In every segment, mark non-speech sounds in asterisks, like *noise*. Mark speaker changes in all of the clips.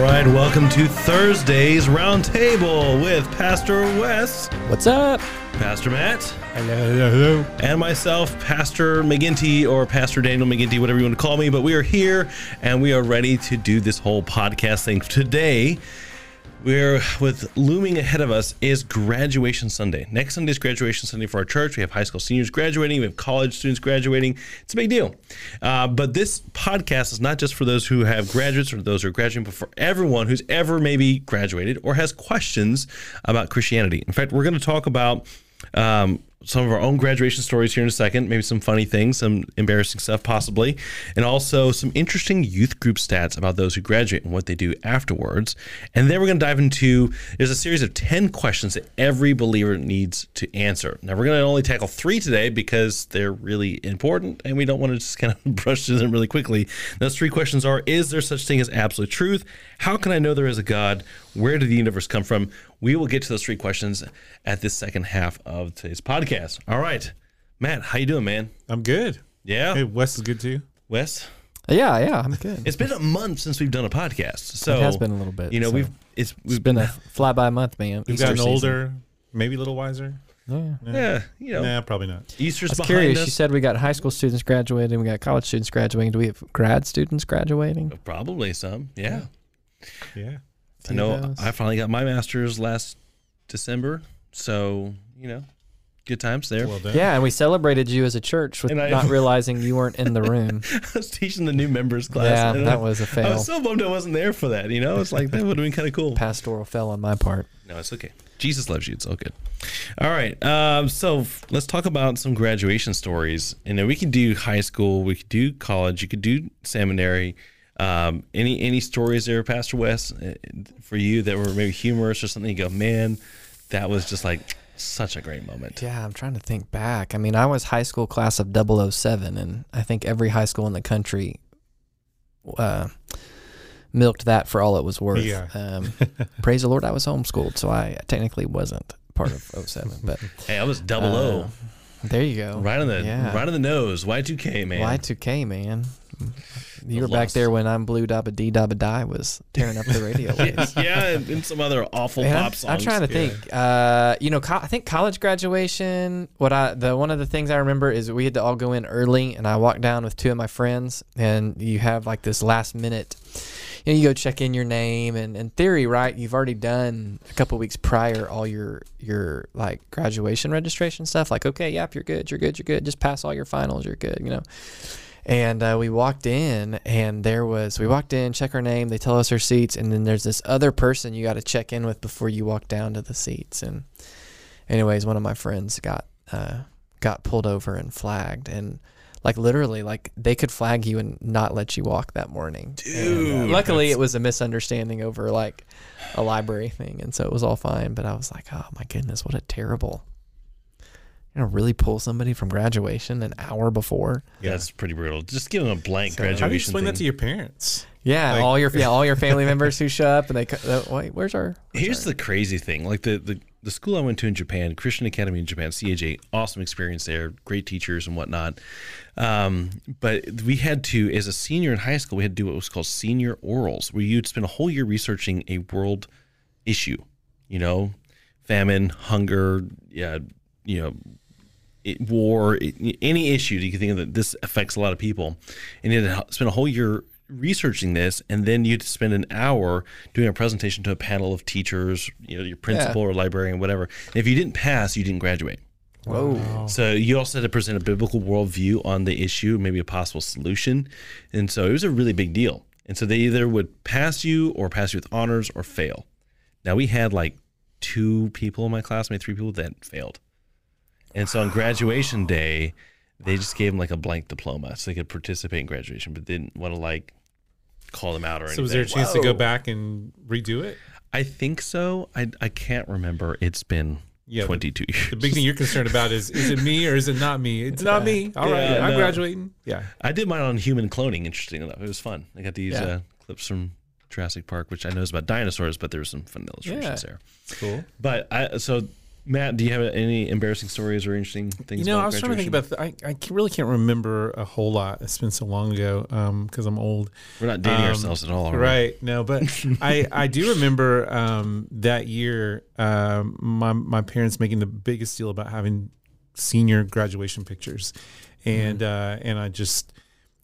Speaker 1: All right, welcome to Thursday's Roundtable with Pastor Wes,
Speaker 2: What's up?
Speaker 1: Pastor Matt,
Speaker 2: Hello, hello, hello.
Speaker 1: and myself, Pastor McGinty or Pastor Daniel McGinty, whatever you want to call me. But we are here and we are ready to do this whole podcast thing. Today, we're with looming ahead of us is graduation Sunday. Next Sunday is graduation Sunday for our church. We have high school seniors graduating, we have college students graduating. It's a big deal. Uh, but this podcast is not just for those who have graduates or those who are graduating, but for everyone who's ever maybe graduated or has questions about Christianity. In fact, we're going to talk about um, some of our own graduation stories here in a second, maybe some funny things, some embarrassing stuff possibly, and also some interesting youth group stats about those who graduate and what they do afterwards. And then we're going to dive into there's a series of 10 questions that every believer needs to answer. Now, we're going to only tackle three today because they're really important and we don't want to just kind of *laughs* brush through them really quickly. Those three questions are Is there such thing as absolute truth? How can I know there is a God? Where did the universe come from? We will get to those three questions at this second half of today's podcast. All right. Matt, how you doing, man?
Speaker 3: I'm good.
Speaker 1: Yeah.
Speaker 3: Hey, Wes is good too.
Speaker 1: Wes?
Speaker 2: Yeah, yeah, I'm good.
Speaker 1: It's been a month since we've done a podcast. So
Speaker 2: it has been a little bit.
Speaker 1: You know,
Speaker 2: so
Speaker 1: we've it's
Speaker 2: it's
Speaker 1: we've
Speaker 2: been a fly by month, man.
Speaker 3: We've
Speaker 2: Easter
Speaker 3: gotten
Speaker 2: season.
Speaker 3: older, maybe a little wiser.
Speaker 2: Oh, yeah.
Speaker 1: yeah, you know,
Speaker 3: Nah, probably not.
Speaker 1: Easter's
Speaker 2: I was curious.
Speaker 1: us.
Speaker 2: You said we got high school students graduating, we got college students graduating. Do we have grad students graduating?
Speaker 1: Probably some. Yeah.
Speaker 3: Yeah.
Speaker 1: I know
Speaker 2: Yes.
Speaker 1: I finally got my master's last December. So, you know, good times there.
Speaker 3: Well.
Speaker 2: Yeah, and we celebrated you as a church with
Speaker 1: And I-
Speaker 2: not *laughs* realizing you weren't in the room. *laughs*
Speaker 1: I was teaching the new members class.
Speaker 2: yeah,
Speaker 1: and I-
Speaker 2: that was a fail.
Speaker 1: I was so bummed I wasn't there for that. You know, it's like that would have been kind of cool.
Speaker 2: Pastoral fail on my part.
Speaker 1: No, it's okay. Jesus loves you. It's all good. All right. Um, so f- let's talk about some graduation stories. And then we could do high school. We could do college. You could do seminary. Um, any any stories there, Pastor Wes, uh, for you that were maybe humorous or something? You go, man, that was just like such a great moment.
Speaker 2: Yeah, I'm trying to think back. I mean, I was high school class of 007, and I think every high school in the country uh, milked that for all it was worth.
Speaker 3: Yeah.
Speaker 2: Um, *laughs* praise the Lord, I was homeschooled, so I technically wasn't part of 07. *laughs* But
Speaker 1: Hey, I was double O,
Speaker 2: uh, there you go.
Speaker 1: right on the
Speaker 2: yeah.
Speaker 1: right on the nose. Y two K, man.
Speaker 2: Y2K, man. You were back
Speaker 1: lost.
Speaker 2: there when I'm Blue Dabba Dee Dabba Die was tearing up the radio *laughs* waves.
Speaker 1: yeah, and, and some other awful
Speaker 2: I'm-
Speaker 1: pop songs.
Speaker 2: I'm trying to think. Uh, you know, co- I think college graduation. What I the one of the things I remember is we had to all go in early, and I walked down with two of my friends, and you have like this last minute. You know, you go check in your name, and in theory, right, you've already done a couple weeks prior all your your like graduation registration stuff. Like, okay, yep, you're good, you're good, you're good. Just pass all your finals, you're good. You know. And uh, we walked in, and there was we walked in, check our name, they tell us our seats, and then there's this other person you got to check in with before you walk down to the seats. And anyways, one of my friends got uh, got pulled over and flagged, and like literally, like they could flag you and not let you walk that morning. And, uh,
Speaker 1: Dude,
Speaker 2: luckily, it was a misunderstanding over like a library thing, and so it was all fine. But I was like, oh my goodness, what a terrible. You know, really pull somebody from graduation an hour before.
Speaker 3: Yeah.
Speaker 1: That's pretty brutal. Just give them a blank
Speaker 2: So- How do you
Speaker 1: graduation.
Speaker 3: How do you explain that to your parents?
Speaker 2: Yeah,
Speaker 3: Like-
Speaker 2: all your yeah all your family *laughs* members who show up and they co- uh, wait, where's our? where's
Speaker 1: Here's
Speaker 2: our-
Speaker 1: the crazy thing: like the, the the school I went to in Japan, Christian Academy in Japan, CAJ, awesome experience there, great teachers and whatnot. Um, but we had to, as a senior in high school, we had to do what was called senior orals, where you'd spend a whole year researching a world issue. You know, famine, hunger, yeah, you know, it, war, it, any issue that you can think of that this affects a lot of people, and you had to spend a whole year researching this, and then you'd spend an hour doing a presentation to a panel of teachers, you know, your principal or librarian, whatever. And if you didn't pass, you didn't graduate.
Speaker 2: Whoa.
Speaker 1: So you also had to present a biblical worldview on the issue, maybe a possible solution, and so it was a really big deal. And so they either would pass you or pass you with honors or fail. Now we had like two people in my class, maybe three people that failed. And so on graduation day, they just gave him like a blank diploma so they could participate in graduation, but didn't want to like call them out or anything.
Speaker 3: So was there a chance to go back and redo it?
Speaker 1: I think so. I, I can't remember. It's been
Speaker 3: Yeah. the-
Speaker 1: 22 years.
Speaker 3: The big thing you're concerned about is is it me or is it not me? *laughs* It's not me. All right,
Speaker 1: Yeah,
Speaker 3: I'm
Speaker 1: no.
Speaker 3: graduating. Yeah.
Speaker 1: I did mine on human cloning. Interesting enough, it was fun. I got to use
Speaker 2: Yeah.
Speaker 1: uh, clips from Jurassic Park, which I know is about dinosaurs, but there were some fun illustrations
Speaker 2: Yeah.
Speaker 1: there.
Speaker 3: Cool.
Speaker 1: But I so Matt, do you have any embarrassing stories or interesting things?
Speaker 3: You know,
Speaker 1: about
Speaker 3: I was trying to think about. The, I I really can't remember a whole lot. It's been so long ago because I'm old.
Speaker 1: We're not dating
Speaker 3: um,
Speaker 1: ourselves at all, are we?
Speaker 3: No, but *laughs* I I do remember um, that year um, my my parents making the biggest deal about having senior graduation pictures, and uh, and I just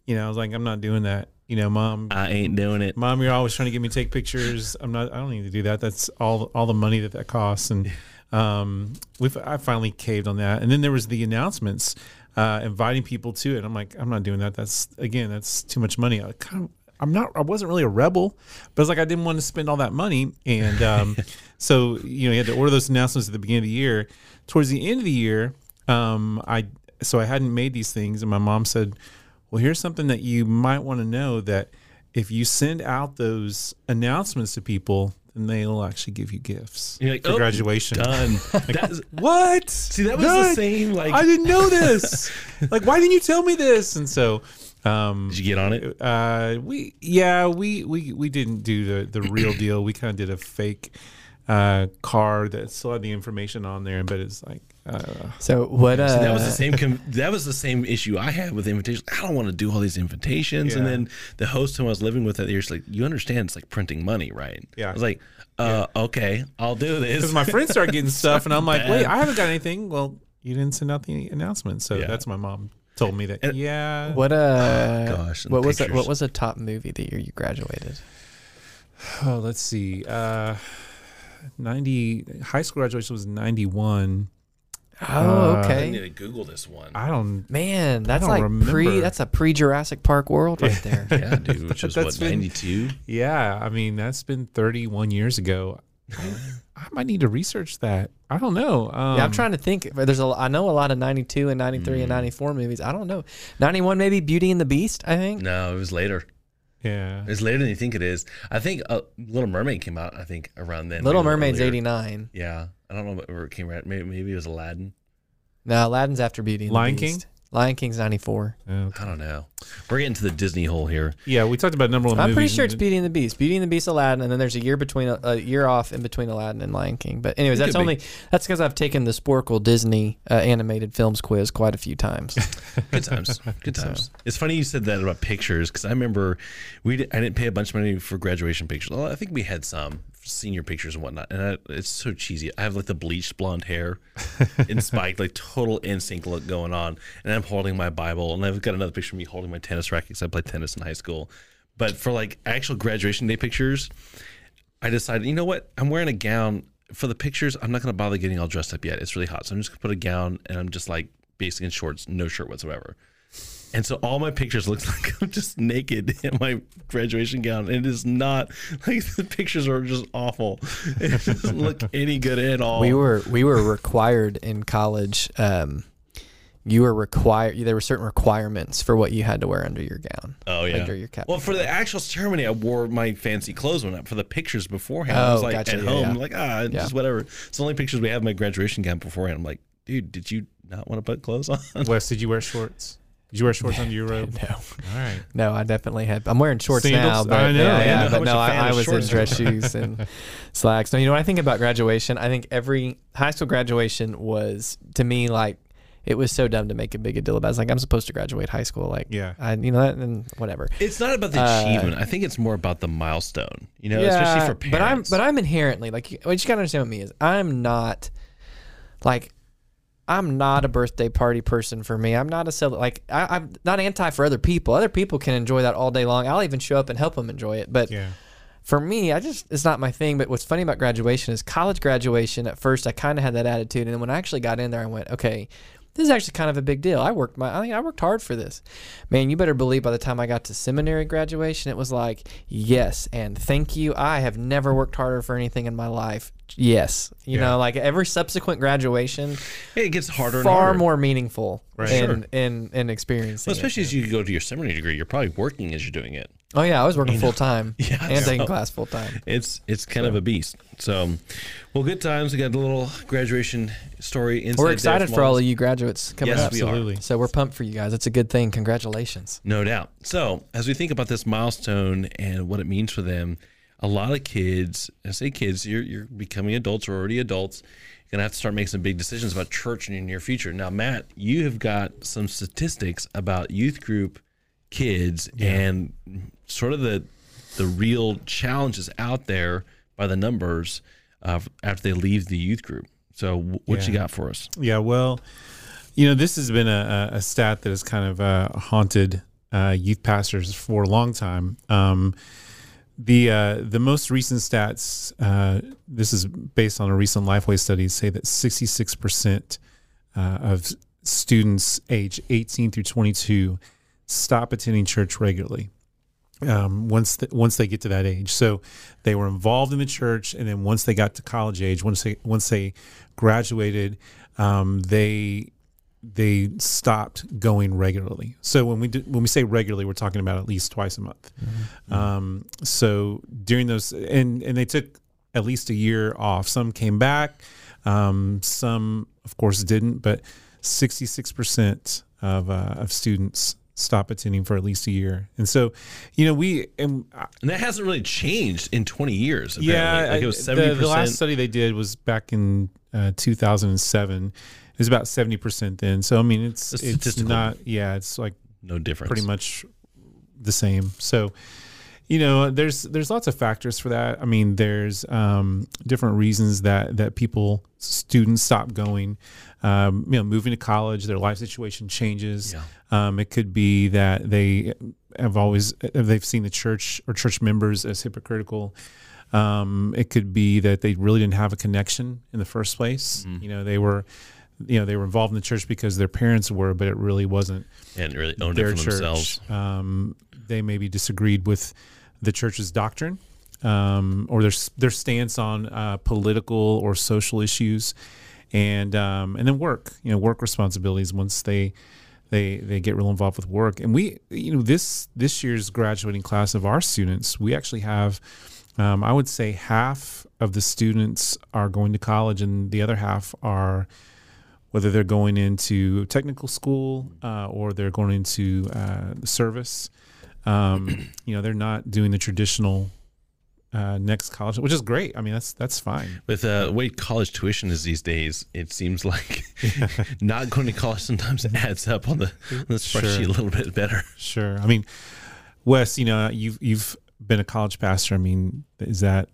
Speaker 3: you know I was like I'm not doing that. You know, mom.
Speaker 1: I ain't doing it.
Speaker 3: Mom, you're always trying to get me to take pictures. I'm not. I don't need to do that. That's all. All the money that that costs, and *laughs* um, we I finally caved on that. And then there was the announcements, uh, inviting people to it. I'm like, I'm not doing that. That's again, that's too much money. I kind of, I'm not. I wasn't really a rebel, but it's like I didn't want to spend all that money. And um, *laughs* so you know, you had to order those announcements at the beginning of the year. Towards the end of the year, um, I so I hadn't made these things, and my mom said, "Well, here's something that you might want to know that." If you send out those announcements to people, then they'll actually give you gifts
Speaker 1: You're like,
Speaker 3: for
Speaker 1: "Oh,
Speaker 3: graduation.
Speaker 1: Done. *laughs* That's,
Speaker 3: What?
Speaker 1: see, that was
Speaker 3: Done.
Speaker 1: the same. Like,
Speaker 3: I didn't know this. *laughs* like, why didn't you tell me this? And so, um,
Speaker 1: did you get on it?
Speaker 3: uh, we yeah, we we we didn't do the the real *clears throat* deal. We kind of did a fake uh card that still had the information on there, but it's like uh,
Speaker 2: So what? Uh,
Speaker 1: See, that was the same. Com- that was the same issue I had with invitations. I don't want to do all these invitations, and then the host who I was living with that year like, "You understand? It's like printing money, right?"
Speaker 3: Yeah.
Speaker 1: I was like, "Uh, okay, I'll do this."
Speaker 3: because my friends start getting stuff, and I'm like, *laughs*
Speaker 1: bad.
Speaker 3: wait, I haven't got anything. Well, you didn't send out the announcement, so
Speaker 1: Yeah.
Speaker 3: that's my mom told me that.
Speaker 1: And-
Speaker 3: yeah,
Speaker 2: What? Uh, *sighs*
Speaker 1: gosh,
Speaker 2: what was it?
Speaker 1: pictures.
Speaker 2: What was a top movie the year you graduated? *sighs*
Speaker 3: Oh, let's see. Uh, ninety high school graduation was ninety one.
Speaker 2: Oh,
Speaker 3: Uh,
Speaker 1: I need to Google this one.
Speaker 3: I don't.
Speaker 2: Man, that's
Speaker 3: don't
Speaker 2: like pre. That's a pre Jurassic Park world right there. *laughs*
Speaker 1: yeah, dude, which was *laughs*
Speaker 3: That's
Speaker 1: what ninety two.
Speaker 3: Yeah, I mean that's been thirty one years ago. I, I might need to research that. I don't know. Um,
Speaker 2: yeah, I'm trying to think. There's a. I know a lot of '92 and '93
Speaker 1: Mm.
Speaker 2: and '94 movies. I don't know. '91 maybe Beauty and the Beast. I think.
Speaker 1: No, it was later.
Speaker 3: Yeah,
Speaker 1: It's later than you think it is. I think uh, Little Mermaid came out. I think around then.
Speaker 2: Little
Speaker 1: maybe a little
Speaker 2: Mermaid's '89.
Speaker 1: Yeah, I don't know where it came out. Maybe, maybe it was Aladdin.
Speaker 2: No, Aladdin's after Beauty and
Speaker 3: Lion
Speaker 2: the
Speaker 3: King?
Speaker 2: Beast. Lion King's '94.
Speaker 3: Okay.
Speaker 1: I don't know. We're getting to the Disney hole here.
Speaker 3: yeah. We talked about number one.
Speaker 2: I'm pretty sure it's
Speaker 3: and-
Speaker 2: Beauty and the Beast. Beauty and the Beast, Aladdin, and then there's a year between a, a year off in between Aladdin and Lion King. But anyways,
Speaker 1: It
Speaker 2: that's
Speaker 1: could be.
Speaker 2: only that's because I've taken the Sporcle Disney uh, animated films quiz quite a few times. *laughs*
Speaker 1: Good times. Good times. It's funny you said that about pictures because I remember we did, I didn't pay a bunch of money for graduation pictures. Well, I think we had some senior pictures and whatnot, and I, it's so cheesy. I have like the bleached blonde hair *laughs* and spiked, like total NSYNC look going on, and I'm holding my Bible, and I've got another picture of me holding my tennis racket because I played tennis in high school. But for like actual graduation day pictures, I decided, you know what? I'm wearing a gown for the pictures. I'm not going to bother getting all dressed up yet. It's really hot, so I'm just going to put a gown, and I'm just like basically in shorts, no shirt whatsoever. And so all my pictures look *laughs* like I'm just naked in my graduation gown. And it is not like *laughs* the pictures are just awful. *laughs* It doesn't look any good at all.
Speaker 2: we were we were required in college. Um, you were required. There were certain requirements for what you had to wear under your gown.
Speaker 1: oh yeah.
Speaker 2: under your cap.
Speaker 1: Well, for the actual ceremony, I wore my fancy clothes when up. For the pictures beforehand, I was
Speaker 2: Oh,
Speaker 1: like
Speaker 2: gotcha.
Speaker 1: at
Speaker 2: Yeah,
Speaker 1: home,
Speaker 2: yeah.
Speaker 1: like ah,
Speaker 2: Yeah.
Speaker 1: just whatever. It's the only pictures we have of my graduation gown beforehand. I'm like, dude, did you not want to put clothes on?
Speaker 3: Wes, did you wear shorts? Did you wear shorts *laughs* under your robe?
Speaker 2: no,
Speaker 3: All right.
Speaker 2: no, I definitely had. I'm wearing shorts
Speaker 3: Sandals?
Speaker 2: now, but
Speaker 3: I know,
Speaker 2: yeah,
Speaker 3: I
Speaker 2: yeah, but no, I, I was in dress *laughs* shoes and slacks. No, you know what I think about graduation? I think every high school graduation was to me like it was so dumb to make a big deal about. It's like I'm supposed to graduate high school, like
Speaker 3: Yeah.
Speaker 2: I, you know, that, and whatever.
Speaker 1: It's not about the
Speaker 2: Uh,
Speaker 1: achievement. I think it's more about the milestone. You know, especially for parents.
Speaker 2: But I'm but I'm inherently like what you gotta understand with me is I'm not like I'm not a birthday party person for me. I'm not a cel- like I, I'm not anti for other people. Other people can enjoy that all day long. I'll even show up and help them enjoy it. But
Speaker 3: Yeah.
Speaker 2: for me, I just it's not my thing. But what's funny about graduation is college graduation. At first, I kind of had that attitude, and then when I actually got in there, I went, okay, this is actually kind of a big deal. I worked my I, mean, I worked hard for this. Man, you better believe by the time I got to seminary graduation, it was like yes and thank you. I have never worked harder for anything in my life. Yes, you
Speaker 3: Yeah.
Speaker 2: know, like every subsequent graduation,
Speaker 1: it gets harder and
Speaker 2: far
Speaker 1: harder.
Speaker 2: more meaningful
Speaker 3: Right.
Speaker 2: in,
Speaker 1: Sure.
Speaker 2: in in experiencing.
Speaker 1: Well,
Speaker 2: it.
Speaker 1: especially as you go to your seminary degree, you're probably working as you're doing it.
Speaker 2: Oh yeah, I was working full time *laughs*
Speaker 1: Yeah,
Speaker 2: and taking class full time.
Speaker 1: It's it's kind of a beast. So, well, good times. We got a little graduation story. Inside
Speaker 2: We're excited
Speaker 1: from
Speaker 2: for all of you graduates coming
Speaker 1: Yes,
Speaker 2: up.
Speaker 1: we are.
Speaker 3: Absolutely.
Speaker 2: So we're pumped for you guys. It's a good thing. Congratulations.
Speaker 1: No doubt. So, as we think about this milestone and what it means for them, a lot of kids, I say kids, you're, you're becoming adults or already adults, you're going to have to start making some big decisions about church in your near future. Now, Matt, you have got some statistics about youth group kids and sort of the the real challenges out there by the numbers uh, after they leave the youth group. So, wh- what you got for us?
Speaker 3: Yeah, well, you know, this has been a, a a stat that has kind of uh, haunted uh, youth pastors for a long time. Um, the uh, the most recent stats, uh, this is based on a recent Lifeway study, say that 66 percent uh, of students age 18 through 22 stop attending church regularly um, once th- once they get to that age. So they were involved in the church, and then once they got to college age, once they once they graduated, um, they they stopped going regularly. So when we do, when we say regularly, we're talking about at least twice a month. Um, so during those, and and they took at least a year off. Some came back, um, some of course didn't, but sixty six percent of uh, of students stop attending for at least a year. And so, you know, we and
Speaker 1: And that hasn't really changed in 20 years. Apparently.
Speaker 3: yeah,
Speaker 1: like it was 70%.
Speaker 3: the, the last study they did was back in uh, 2007. Was about 70% then. So I mean, it's it's not yeah, it's like
Speaker 1: no difference.
Speaker 3: pretty much the same. So, you know, there's there's lots of factors for that. I mean, there's um, different reasons that that people students stop going. Um, you know, moving to college, their life situation changes.
Speaker 1: Yeah.
Speaker 3: Um, it could be that they have always they've seen the church or church members as hypocritical. Um, it could be that they really didn't have a connection in the first place. You know, they were, you know, they were involved in the church because their parents were, but it really wasn't
Speaker 1: And really owned
Speaker 3: their
Speaker 1: it for
Speaker 3: church.
Speaker 1: themselves.
Speaker 3: Um, they maybe disagreed with the church's doctrine um, or their their stance on uh, political or social issues, and um, and then work. You know, work responsibilities once they. They, they get real involved with work, and we you know this this year's graduating class of our students, we actually have, um, I would say half of the students are going to college, and the other half are whether they're going into technical school uh, or they're going into uh, the service. Um, *clears throat* you know, they're not doing the traditional uh, next college, which is great. I mean, that's that's fine.
Speaker 1: With uh, the way college tuition is these days, it seems like *laughs* *laughs* not going to college sometimes *laughs* adds up on the, on the spreadsheet a little bit better.
Speaker 3: Sure. I mean, Wes, you know, you've you've been a college pastor. I mean, is that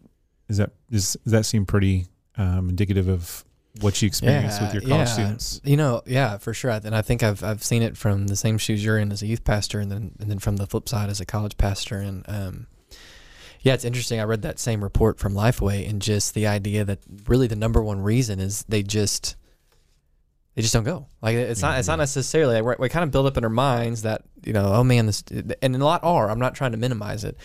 Speaker 3: is that is, does that seem pretty um, indicative of what you experience with your college students?
Speaker 2: You know, yeah, for sure. And I think I've I've seen it from the same shoes you're in as a youth pastor, and then and then from the flip side as a college pastor. And um, yeah, it's interesting. I read that same report from Lifeway, and just the idea that really the number one reason is they just they just don't go. Like it's not it's not necessarily like we kind of build up in our minds that you know oh man this and a lot are. I'm not trying to minimize it.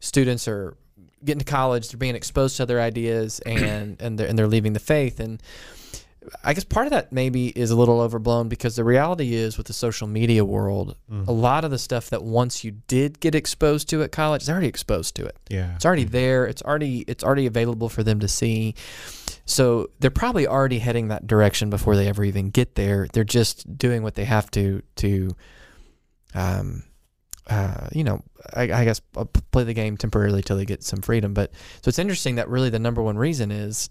Speaker 2: Students are getting to college, they're being exposed to other ideas, and and they're and they're leaving the faith and. I guess part of that maybe is a little overblown because the reality is with the social media world, a lot of the stuff that once you did get exposed to at college, they're already exposed to it.
Speaker 3: Yeah.
Speaker 2: It's already there. It's already it's already available for them to see. So they're probably already heading that direction before they ever even get there. They're just doing what they have to to, um, uh, you know, I, I guess uh, p- play the game temporarily till they get some freedom. But so it's interesting that really the number one reason is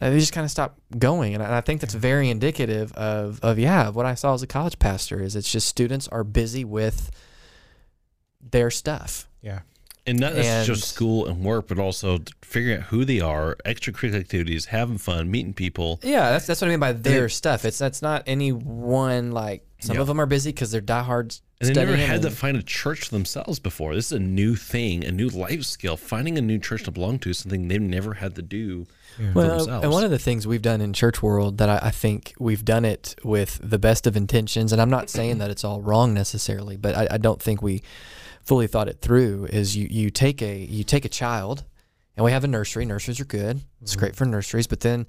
Speaker 2: uh, they just kind of stop going, and I, and I think that's very indicative of of yeah of what I saw as a college pastor is it's just students are busy with their stuff.
Speaker 3: Yeah.
Speaker 1: And not just
Speaker 2: And-
Speaker 1: just school and work, but also figuring out who they are, extracurricular activities, having fun, meeting people.
Speaker 2: Yeah, that's that's what I mean by their stuff. It's that's not any one like some
Speaker 1: Yeah.
Speaker 2: of them are busy because they're diehard
Speaker 1: And they never had to find a church themselves before. This is a new thing, a new life skill. Finding a new church to belong to is something they've never had to do for uh,
Speaker 2: well,
Speaker 1: themselves.
Speaker 2: and one of the things we've done in church world that I, I think we've done it with the best of intentions, and I'm not saying that it's all wrong necessarily, but I, I don't think we fully thought it through. Is you you take a you take a child, and we have a nursery. Nurseries are good. It's mm-hmm. great for nurseries, but then.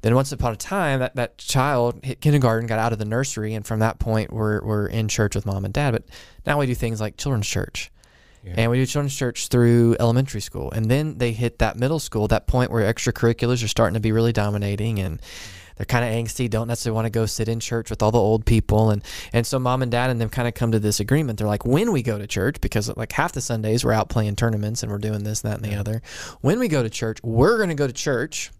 Speaker 2: Then once upon a time, that, that child hit kindergarten, got out of the nursery, and from that point, we're, we're in church with mom and dad. But now we do things like children's church. And we do children's church through elementary school. And then they hit that middle school, that point where extracurriculars are starting to be really dominating. And they're kind of angsty, don't necessarily want to go sit in church with all the old people, and and so mom and dad and them kind of come to this agreement. They're like, when we go to church, because like half the Sundays we're out playing tournaments and we're doing this, that, and the other. When we go to church, we're going to go to church.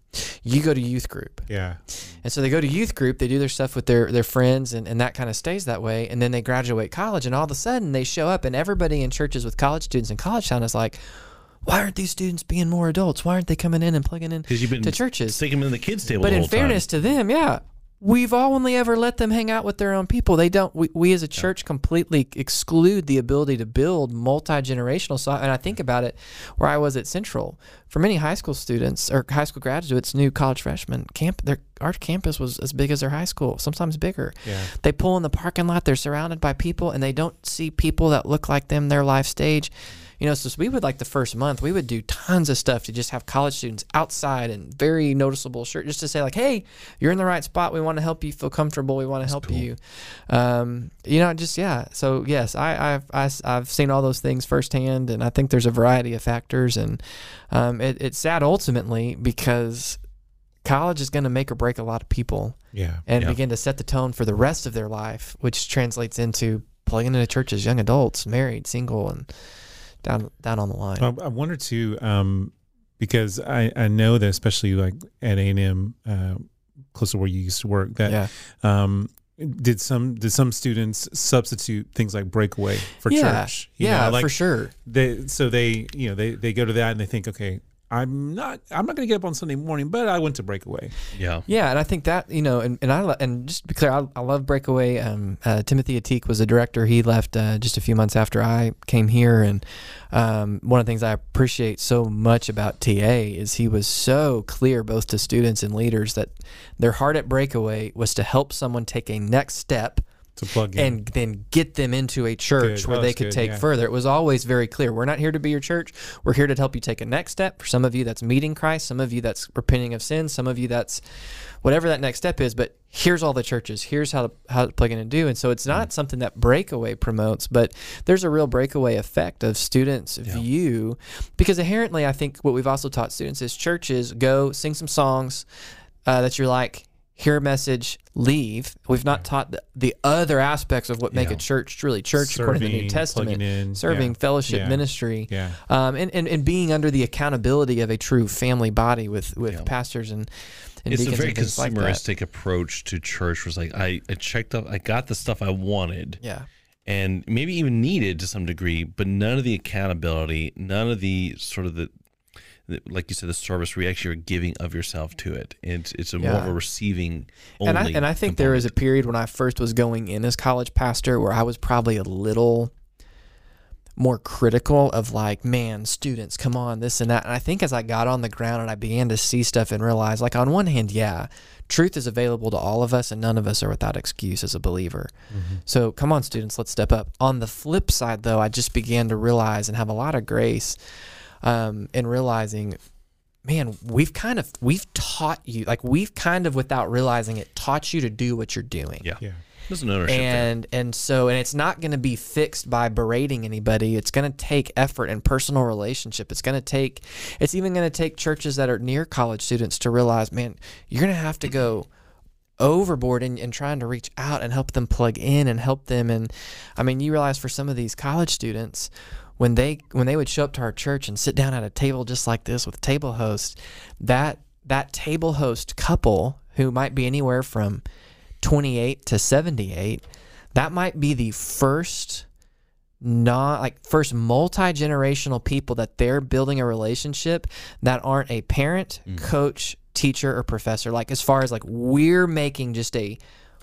Speaker 2: You go to youth group.
Speaker 3: Yeah.
Speaker 2: And so they go to youth group, they do their stuff with their, their friends, and, and that kind of stays that way. And then they graduate college, and all of a sudden they show up, and everybody in churches with college students in college town is like, why aren't these students being more adults? Why aren't they coming in and plugging in
Speaker 1: Because you've been
Speaker 2: to churches?
Speaker 1: sticking them in the kids' table
Speaker 2: But in
Speaker 1: whole time.
Speaker 2: fairness to them, yeah, we've only ever let them hang out with their own people. They don't. We, we as a church completely exclude the ability to build multi generational. So, and I think about it, where I was at Central, for many high school students or high school graduates, new college freshmen, camp their our campus was as big as their high school, sometimes bigger.
Speaker 3: Yeah.
Speaker 2: They pull in the parking lot, they're surrounded by people, and they don't see people that look like them their life stage. You know, so we would like the first month, we would do tons of stuff to just have college students outside and very noticeable shirt, just to say like, "Hey, you're in the right spot. We want to help you feel comfortable. We want to help
Speaker 1: cool.
Speaker 2: you." Um, you know, just yeah. So yes, I, I've I, have seen all those things firsthand, and I think there's a variety of factors, and um, it, it's sad ultimately because college is going to make or break a lot of people
Speaker 3: Yeah.
Speaker 2: and
Speaker 1: Yeah.
Speaker 2: begin to set the tone for the rest of their life, which translates into plugging into churches, young adults, married, single, and down down on the line.
Speaker 3: I, I wonder too, um, because I, I know that especially like at A and M, uh, close to where you used to work, that
Speaker 2: yeah,
Speaker 3: um, did some did some students substitute things like breakaway for
Speaker 2: yeah,
Speaker 3: church? You
Speaker 2: yeah,
Speaker 3: know, like
Speaker 2: for sure.
Speaker 3: they so they you know they they go to that and they think, okay, I'm not I'm not going to get up on Sunday morning, but I went to breakaway.
Speaker 1: Yeah.
Speaker 2: Yeah, and I think that you know, and, and I lo- and just to be clear, I, I love Breakaway. Um, uh, Timothy Atik was a director. He left uh, just a few months after I came here, and um, one of the things I appreciate so much about TA is he was so clear, both to students and leaders, that their heart at Breakaway was to help someone take a next step
Speaker 3: To plug in,
Speaker 2: and then get them into a church
Speaker 3: Good.
Speaker 2: where
Speaker 3: Oh,
Speaker 2: they could
Speaker 3: good,
Speaker 2: take
Speaker 3: yeah.
Speaker 2: further. It was always very clear. We're not here to be your church. We're here to help you take a next step. For some of you, that's meeting Christ. Some of you, that's repenting of sin. Some of you, that's whatever that next step is. But here's all the churches. Here's how to, how to plug in and do. And so it's
Speaker 3: Mm.
Speaker 2: not something that Breakaway promotes, but there's a real breakaway effect of students' view. Because inherently, I think what we've also taught students is churches go sing some songs uh, that you're like, hear a message, leave. We've not taught the, the other aspects of what make
Speaker 1: Yeah.
Speaker 2: a church truly church according to the New Testament.
Speaker 3: in,
Speaker 2: Serving,
Speaker 3: yeah.
Speaker 2: fellowship, ministry,
Speaker 3: yeah,
Speaker 2: um, and, and, and being under the accountability of a true family body with, with pastors and, and
Speaker 1: It's a very
Speaker 2: things like
Speaker 1: consumeristic approach to church. Was like I, I checked up, I got the stuff I wanted,
Speaker 2: Yeah.
Speaker 1: and maybe even needed to some degree, but none of the accountability, none of the sort of the like you said, the service where you actually are giving of yourself to it. It's it's a more of a receiving only.
Speaker 2: and I and I think there was a period when I first was going in as college pastor where I was probably a little more critical of like, man, students, come on, this and that. And I think as I got on the ground and I began to see stuff and realize, like, on one hand, yeah, truth is available to all of us, and none of us are without excuse as a believer. Mm-hmm. So come on, students, let's step up. On the flip side, though, I just began to realize and have a lot of grace um, in realizing man, we've kind of we've taught you like we've kind of without realizing it taught you to do what you're doing.
Speaker 1: yeah,
Speaker 3: yeah.
Speaker 1: there's an ownership there.
Speaker 2: And and so and it's not going to be fixed by berating anybody. It's going to take effort and personal relationship. It's going to take it's even going to take churches that are near college students to realize, man, you're going to have to go overboard in, in trying to reach out and help them plug in and help them and I mean, you realize for some of these college students when they when they would show up to our church and sit down at a table just like this with table hosts, that that table host couple who might be anywhere from 28 to 78, that might be the first not like first multi-generational people that they're building a relationship that aren't a parent, mm. coach, teacher or professor. Like as far as like we're making just a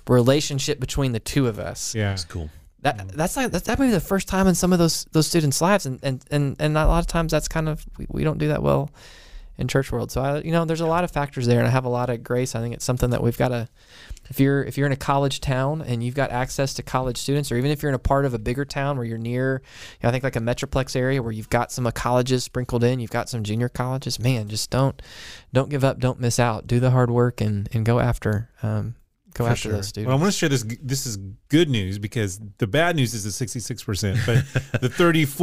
Speaker 2: relationship between the two of us.
Speaker 3: Yeah.
Speaker 1: It's cool.
Speaker 2: That that's like that, that may be the first time in some of those those students' lives, and and and, and a lot of times that's kind of we, we don't do that well in church world. So I you know there's a lot of factors there, and I have a lot of grace. I think it's something that we've got to. If you're if you're in a college town and you've got access to college students, or even if you're in a part of a bigger town where you're near, you know, I think like a metroplex area where you've got some colleges sprinkled in, you've got some junior colleges. Man, just don't don't give up, don't miss out. Do the hard work and and go after. Um, Go after
Speaker 3: sure.
Speaker 2: students.
Speaker 3: Well, I want to share this. This is good news because the bad news is the 66%, but the *laughs*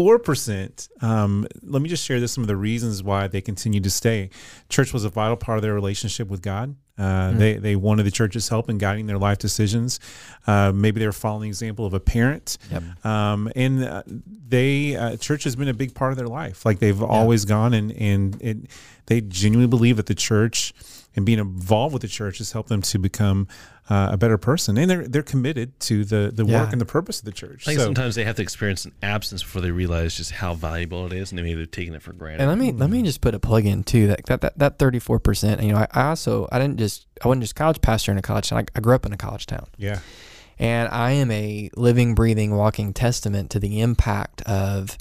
Speaker 3: 34%. Um, let me just share this some of the reasons why they continue to stay. Church was a vital part of their relationship with God. Uh, They they wanted the church's help in guiding their life decisions. Uh, maybe they were following the example of a parent.
Speaker 2: Yep.
Speaker 3: Um, and uh, they uh, church has been a big part of their life. Like they've always gone and and it, they genuinely believe that the church and being involved with the church has helped them to become uh, a better person. And they're they're committed to the the
Speaker 2: Yeah.
Speaker 3: work and the purpose of the church.
Speaker 1: I think
Speaker 3: So-
Speaker 1: sometimes they have to experience an absence before they realize just how valuable it is, and maybe they're taking it for granted.
Speaker 2: And let me let me just put a plug in too that that that, that 34%. You know, I, I also I didn't just I wasn't just college pastor in a college town. I, I grew up in a college town,
Speaker 3: yeah.
Speaker 2: and I am a living, breathing, walking testament to the impact of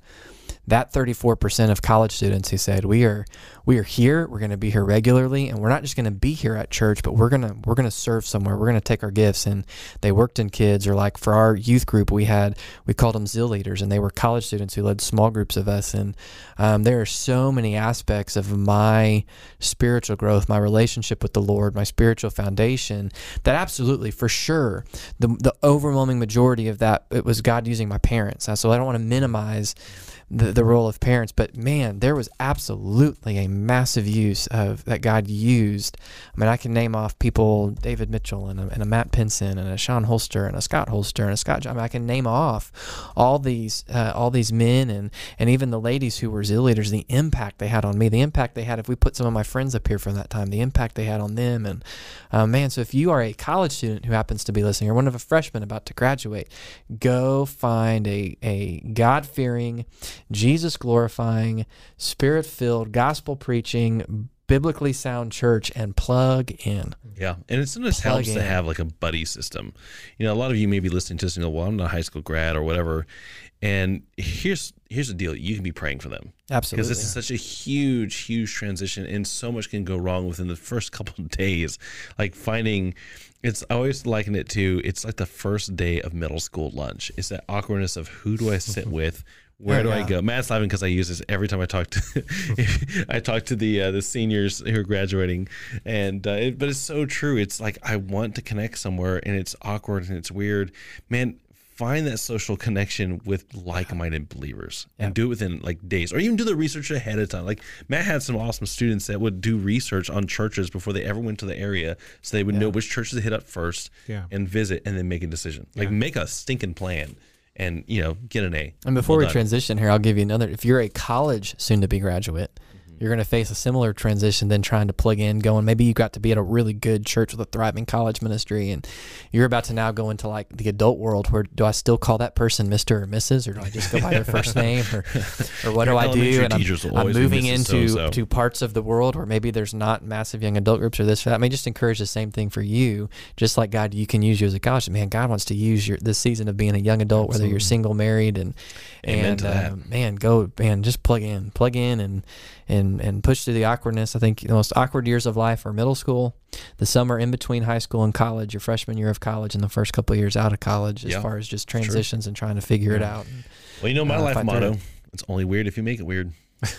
Speaker 2: that 34% of college students who said we are we are here we're going to be here regularly and we're not just going to be here at church but we're going to we're going to serve somewhere. We're going to take our gifts. And they worked in kids or like for our youth group we had we called them zeal leaders and they were college students who led small groups of us. And um, there are so many aspects of my spiritual growth my relationship with the lord my spiritual foundation that absolutely for sure the, the overwhelming majority of that it was god using my parents. So i don't want to minimize the, the role of parents but man there was absolutely a massive use of that god used i mean i can name off people david mitchell and a, and a matt pinson and a sean holster and a scott holster and a scott. I, mean, I can name off all these uh, all these men and and even the ladies who were zeal leaders the impact they had on me the impact they had if we put some of my friends up here from that time the impact they had on them and uh, man so if you are a college student who happens to be listening or one of a freshman about to graduate go find a, a god-fearing jesus glorifying spirit filled gospel preaching biblically sound church and plug in
Speaker 1: Yeah, and it sometimes
Speaker 2: Plug
Speaker 1: helps to have like a buddy system. You know, a lot of you may be listening to this and go, "Well, I'm not a high school grad or whatever." And here's here's the deal: you can be praying for them
Speaker 2: Absolutely.
Speaker 1: because this is such a huge, huge transition, and so much can go wrong within the first *laughs* couple of days. Like finding, it's I always liken it to it's like the first day of middle school lunch. It's that awkwardness of who do I sit *laughs* with. Where do I go? Matt's laughing because I use this every time I talk to *laughs* I talk to the uh, the seniors who are graduating, and uh, it, but it's so true. It's like I want to connect somewhere, and it's awkward and it's weird. Man, find that social connection with like-minded believers, and do it within like days, or even do the research ahead of time. Like Matt had some awesome students that would do research on churches before they ever went to the area, so they would know which churches to hit up first,
Speaker 3: Yeah.
Speaker 1: and visit, and then make a decision. Like make a stinking plan, and you know get an A.
Speaker 2: And before
Speaker 1: Well
Speaker 2: we
Speaker 1: done.
Speaker 2: transition here, I'll give you another. If you're a college soon to be graduate. You're going to face a similar transition than trying to plug in, going, maybe you got to be at a really good church with a thriving college ministry, and you're about to now go into like the adult world where do I still call that person Mr. or Mrs., or do I just go by their first *laughs* name, or, or what
Speaker 1: Your
Speaker 2: do I do? And I'm, I'm moving into
Speaker 1: So-so.
Speaker 2: to parts of the world where maybe there's not massive young adult groups or this or that. I mean, just encourage the same thing for you. Just like God, you can use you as a college man. God wants to use your this season of being a young adult, whether you're single, married, and
Speaker 1: Amen
Speaker 2: and uh, man, go man, just plug in, plug in, and and and push through the awkwardness. I think the most awkward years of life are middle school, the summer in between high school and college, your freshman year of college, and the first couple of years out of college, as
Speaker 1: Yeah,
Speaker 2: far as just transitions and trying to figure it out.
Speaker 1: Well, you know my
Speaker 2: Uh,
Speaker 1: life motto:
Speaker 2: it.
Speaker 1: it's only weird if you make it weird. *laughs*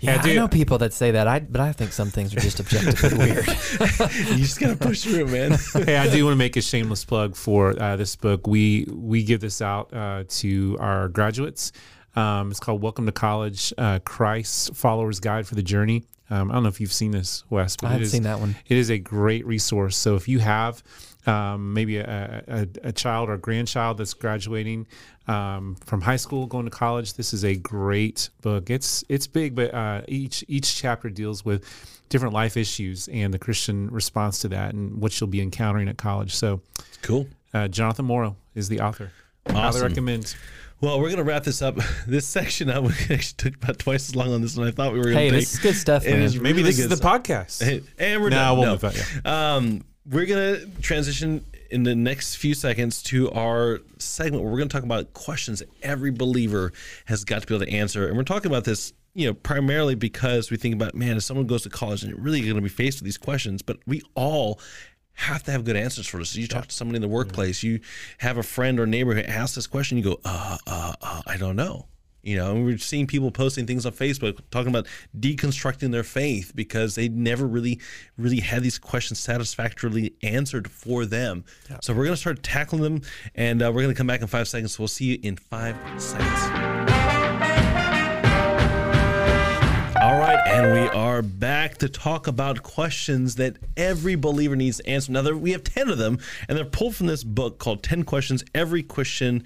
Speaker 2: Yeah,
Speaker 3: Yeah,
Speaker 2: I know people that say that. I but I think some things are just objectively *laughs* weird.
Speaker 1: you just gotta push through man. *laughs*
Speaker 3: hey, I do want to make a shameless plug for uh, this book. We we give this out uh, to our graduates. Um, it's called "Welcome to College: uh, Christ's Followers Guide for the Journey." Um, I don't know if you've seen this, Wes, but
Speaker 2: I haven't
Speaker 3: is-
Speaker 2: seen that one.
Speaker 3: It is a great resource. So if you have um, maybe a, a, a child or grandchild that's graduating um, from high school, going to college, this is a great book. It's it's big, but uh, each each chapter deals with different life issues and the Christian response to that, and what you'll be encountering at college. So
Speaker 1: cool.
Speaker 3: uh, Jonathan Morrow is the author. Highly
Speaker 1: Awesome.
Speaker 3: recommend.
Speaker 1: Well, we're gonna wrap this up. *laughs* This section up *laughs* we actually took about twice as long on this than I thought we were gonna
Speaker 2: Hey,
Speaker 1: take.
Speaker 2: this is good stuff,
Speaker 1: It
Speaker 2: man.
Speaker 1: is
Speaker 3: Maybe
Speaker 1: really
Speaker 3: this is
Speaker 1: good
Speaker 3: the
Speaker 1: stuff.
Speaker 3: podcast. *laughs*
Speaker 1: and we're
Speaker 3: No,
Speaker 1: done.
Speaker 3: we'll
Speaker 1: no.
Speaker 3: move on,
Speaker 1: Um, we're gonna transition in the next few seconds to our segment where we're gonna talk about questions every believer has got to be able to answer, and we're talking about this. You know, primarily because we think about, man, if someone goes to college and you're really going to be faced with these questions, but we all have to have good answers for this. You talk to somebody in the workplace, you have a friend or neighbor who asks this question, you go, uh, uh, uh, I don't know. You know, and we're seeing people posting things on Facebook talking about deconstructing their faith because they never really, really had these questions satisfactorily answered for them. So we're going to start tackling them, and uh, we're going to come back in five seconds. We'll see you in five seconds. And we are back to talk about questions that every believer needs to answer. Now, there, we have 10 of them, and they're pulled from this book called 10 Questions Every Christian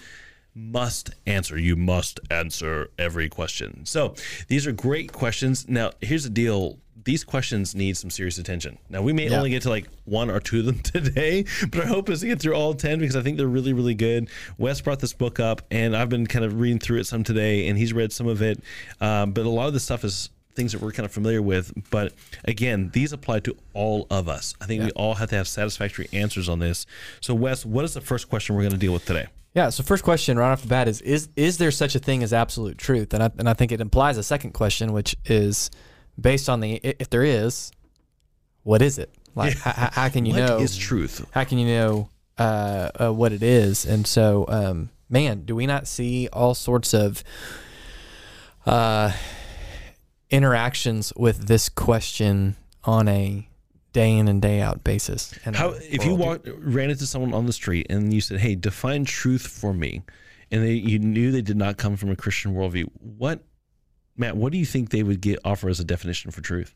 Speaker 1: Must Answer. You must answer every question. So, these are great questions. Now, here's the deal these questions need some serious attention. Now, we may
Speaker 2: Yeah.
Speaker 1: only get to like one or two of them *laughs* today, but our hope is to get through all 10 because I think they're really, really good. Wes brought this book up, and I've been kind of reading through it some today, and he's read some of it. Um, but a lot of the stuff is things that we're kind of familiar with. But again, these apply to all of us. I think we all have to have satisfactory answers on this. So, Wes, what is the first question we're going to deal with today?
Speaker 2: Yeah. So first question right off the bat is is is there such a thing as absolute truth? And I and I think it implies a second question, which is based on the if there is, what is it? *laughs* Like how, how- how can you
Speaker 1: What
Speaker 2: know?
Speaker 1: is truth?
Speaker 2: how can you know uh, uh, what it is? And so, um, man, do we not see all sorts of uh, interactions with this question on a day in and day out basis? in
Speaker 1: How if you walked ran into someone on the street and you said, "Hey, define truth for me," and they you knew they did not come from a Christian worldview, what, Matt? What do you think they would get offer as a definition for truth?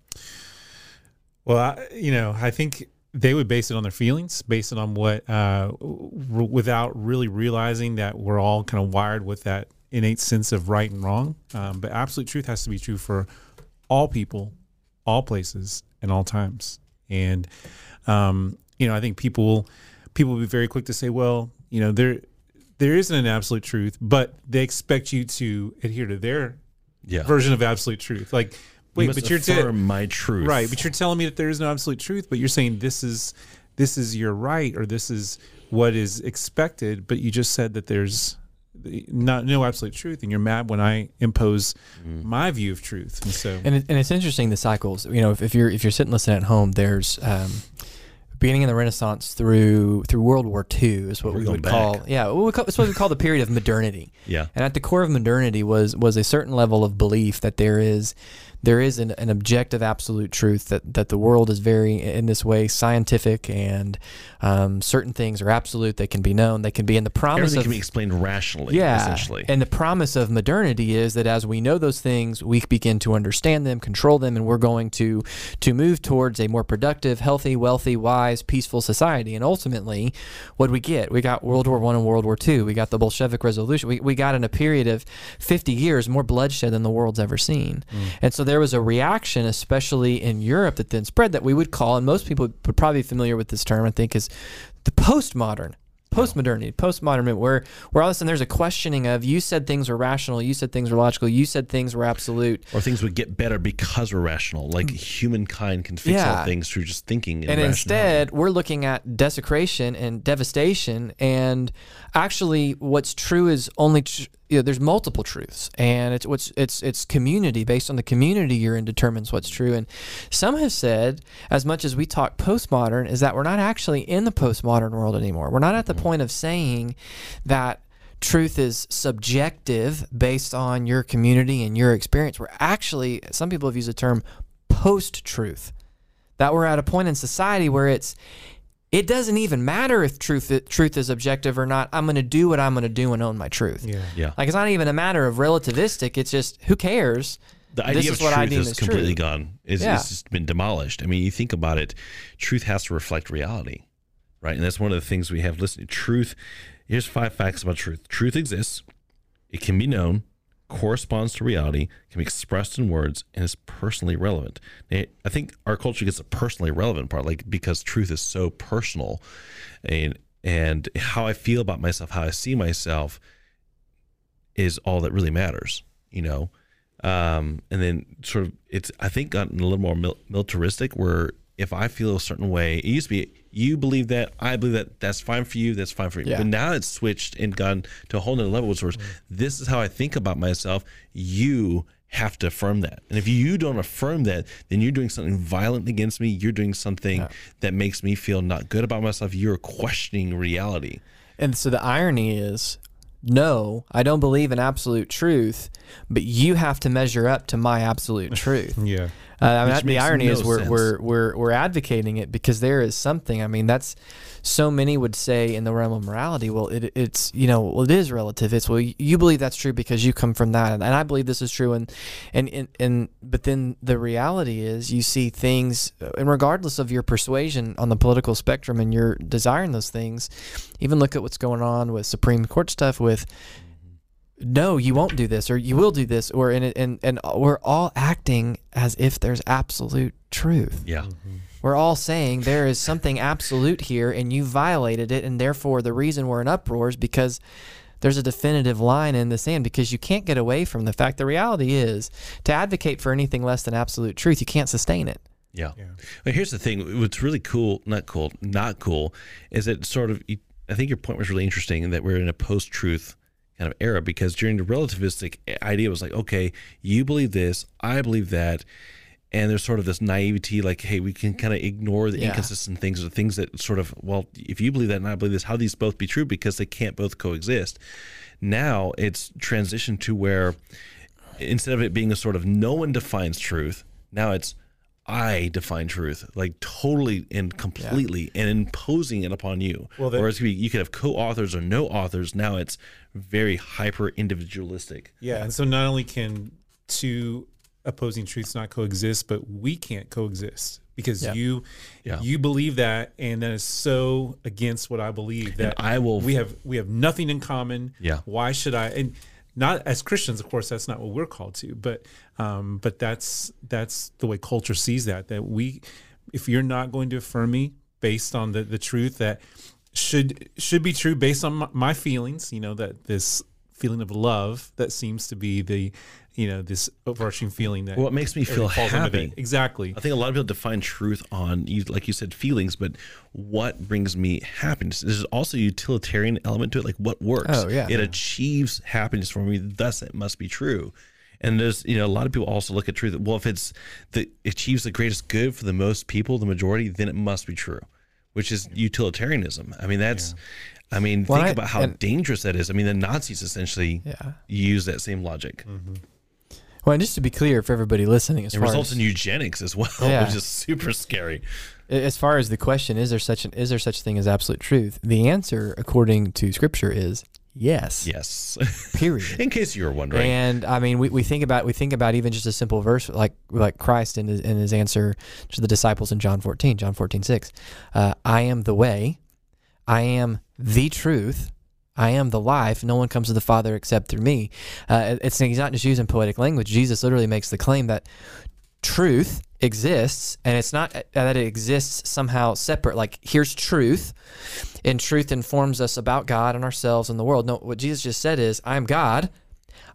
Speaker 3: Well, I, you know, I think they would base it on their feelings, base it on what, uh, w- without really realizing that we're all kind of wired with that innate sense of right and wrong. Um, but absolute truth has to be true for all people, all places, and all times. And um, you know, I think people people will be very quick to say, well, you know, there there isn't an absolute truth, but they expect you to adhere to their
Speaker 1: Yeah,
Speaker 3: version of absolute truth. Like,
Speaker 1: you
Speaker 3: wait,
Speaker 1: must
Speaker 3: but you're te-
Speaker 1: my truth,
Speaker 3: Right, but you're telling me that there is no absolute truth, but you're saying this is this is your right or this is what is expected, but you just said that there's not no absolute truth and you're mad when I impose my view of truth. And so
Speaker 2: And, it, and it's interesting the cycles. You know, if, if you're if you're sitting listening at home, there's um, beginning in the Renaissance through through World War II is what
Speaker 1: We're
Speaker 2: we would
Speaker 1: back.
Speaker 2: call yeah, what we call, it's what we call the period of modernity.
Speaker 1: yeah,
Speaker 2: And at the core of modernity was was a certain level of belief that there is there is an, an objective absolute truth that, that the world is very in this way scientific and um, certain things are absolute they can be known they can be in the promise
Speaker 1: everything
Speaker 2: of
Speaker 1: can be explained rationally.
Speaker 2: yeah.
Speaker 1: essentially.
Speaker 2: And the promise of modernity is that as we know those things, we begin to understand them, control them, and we're going to to move towards a more productive, healthy, wealthy, wise, peaceful society. And ultimately, what we get? We got World War One and World War Two. We got the Bolshevik Revolution. We, we got in a period of 50 years more bloodshed than the world's ever seen. And so there was a reaction, especially in Europe, that then spread that we would call, and most people would probably be familiar with this term, I think, is the postmodern postmodernity, postmodern, movement, where where all of a sudden there's a questioning of you said things were rational, you said things were logical, you said things were absolute,
Speaker 1: or things would get better because we're rational. Like mm. humankind can fix all things through just thinking. And,
Speaker 2: and instead we're looking at desecration and devastation. And actually, what's true is only tr- you know, there's multiple truths, and it's what's it's it's community based on the community you're in determines what's true. And some have said, as much as we talk postmodern, is that we're not actually in the postmodern world anymore. We're not at the point of saying that truth is subjective based on your community and your experience. We're actually some people have used the term post truth that we're at a point in society where it's it doesn't even matter if truth truth is objective or not. I'm going to do what I'm going to do and own my truth.
Speaker 3: yeah.
Speaker 1: yeah,
Speaker 2: Like it's not even a matter of relativistic. It's just who cares?
Speaker 1: the
Speaker 2: this
Speaker 1: idea
Speaker 2: is
Speaker 1: of
Speaker 2: what I
Speaker 1: truth
Speaker 2: deem
Speaker 1: is completely
Speaker 2: true.
Speaker 1: gone. It's,
Speaker 2: Yeah.
Speaker 1: it's just been demolished. I mean, you think about it, truth has to reflect reality, right? And that's one of the things we have listening. Truth. Here's five facts about truth. Truth exists. It can be known, corresponds to reality, can be expressed in words, and is personally relevant. I think our culture gets the personally relevant part, like because truth is so personal, and and how I feel about myself, how I see myself, is all that really matters. You know, um, and then sort of it's I think gotten a little more mil- militaristic where if I feel a certain way, it used to be you believe that, I believe that, that's fine for you, that's fine for you.
Speaker 2: Yeah.
Speaker 1: But now it's switched and gone to a whole nother level, which was mm. this is how I think about myself. You have to affirm that. And if you don't affirm that, then you're doing something violent against me. You're doing something that makes me feel not good about myself. You're questioning reality.
Speaker 2: And so the irony is, no, I don't believe in absolute truth, but you have to measure up to my absolute *laughs* truth.
Speaker 3: Yeah.
Speaker 2: Uh, I mean, that, the irony
Speaker 1: no
Speaker 2: is we're,
Speaker 1: sense.
Speaker 2: we're we're we're advocating it because there is something. I mean, that's so many would say in the realm of morality. Well, it, it's you know, well, it is relative. It's well, you believe that's true because you come from that, and, and I believe this is true, and, and and and but then the reality is you see things, uh, and regardless of your persuasion on the political spectrum, and you're desiring those things, even look at what's going on with Supreme Court stuff with no, you won't do this, or you will do this, or and and and we're all acting as if there's absolute truth.
Speaker 1: Yeah. Mm-hmm.
Speaker 2: We're all saying there is something absolute here, and you violated it, and therefore the reason we're in uproar is because there's a definitive line in the sand. Because you can't get away from the fact. The reality is to advocate for anything less than absolute truth, you can't sustain it.
Speaker 1: Yeah.
Speaker 3: Yeah.
Speaker 1: Well, here's the thing. What's really cool, not cool, not cool, is that sort of, I think your point was really interesting in that we're in a post truth kind of era because during the relativistic idea was like, okay, you believe this, I believe that. And there's sort of this naivety, like, hey, we can kind of ignore the
Speaker 2: Yeah.
Speaker 1: inconsistent things or things that sort of, well, if you believe that and I believe this, how these both be true? Because they can't both coexist. Now it's transitioned to where instead of it being a sort of no one defines truth, now it's I define truth, like totally and completely, and imposing it upon you.
Speaker 3: Well, that-
Speaker 1: Whereas you you could have co-authors or no authors. Now it's very hyper individualistic.
Speaker 3: Yeah, and so not only can two opposing truths not coexist, but we can't coexist because
Speaker 2: Yeah.
Speaker 3: you
Speaker 1: Yeah.
Speaker 3: you believe that, and that is so against what I believe that
Speaker 1: I will-
Speaker 3: We have we have nothing in common.
Speaker 1: Yeah.
Speaker 3: Why should I? And not as Christians, of course, that's not what we're called to, but um, but that's that's the way culture sees that. That we, if you're not going to affirm me based on the the truth that should should be true based on my, my feelings, you know that this feeling of love that seems to be the you know this overarching feeling that
Speaker 1: Well, it makes me feel
Speaker 3: everything falls
Speaker 1: happy.
Speaker 3: that. exactly
Speaker 1: I think a lot of people define truth on you, like you said, feelings, but what brings me happiness? There's also a utilitarian element to it, like what works.
Speaker 2: Oh, yeah.
Speaker 1: it achieves happiness for me. Thus, it must be true. And there's, you know, a lot of people also look at truth. Well, if it's the achieves the greatest good for the most people, the majority, then it must be true, which is utilitarianism. I mean, that's, I mean,
Speaker 2: Well,
Speaker 1: think
Speaker 2: I-
Speaker 1: about how
Speaker 2: and-
Speaker 1: dangerous that is. I mean, the Nazis essentially
Speaker 2: Yeah.
Speaker 1: use that same logic. Mm-hmm.
Speaker 2: Well, and just to be clear for everybody listening, as
Speaker 1: It results
Speaker 2: as,
Speaker 1: in eugenics as well, *laughs*
Speaker 2: Yeah.
Speaker 1: which is super scary.
Speaker 2: as far as the question is there such an is there such thing as absolute truth? The answer, according to Scripture, is yes.
Speaker 1: Yes. *laughs*
Speaker 2: Period.
Speaker 1: In case you were wondering.
Speaker 2: And I mean, we, we think about we think about even just a simple verse like like Christ in his, in his answer to the disciples in John 14, John 14, 6. Uh, I am the way, I am the truth, I am the life. No one comes to the Father except through me. Uh, it's he's not just using poetic language. Jesus literally makes the claim that truth exists, and it's not uh, that it exists somehow separate. Like here's truth, and truth informs us about God and ourselves and the world. No, what Jesus just said is, I am God,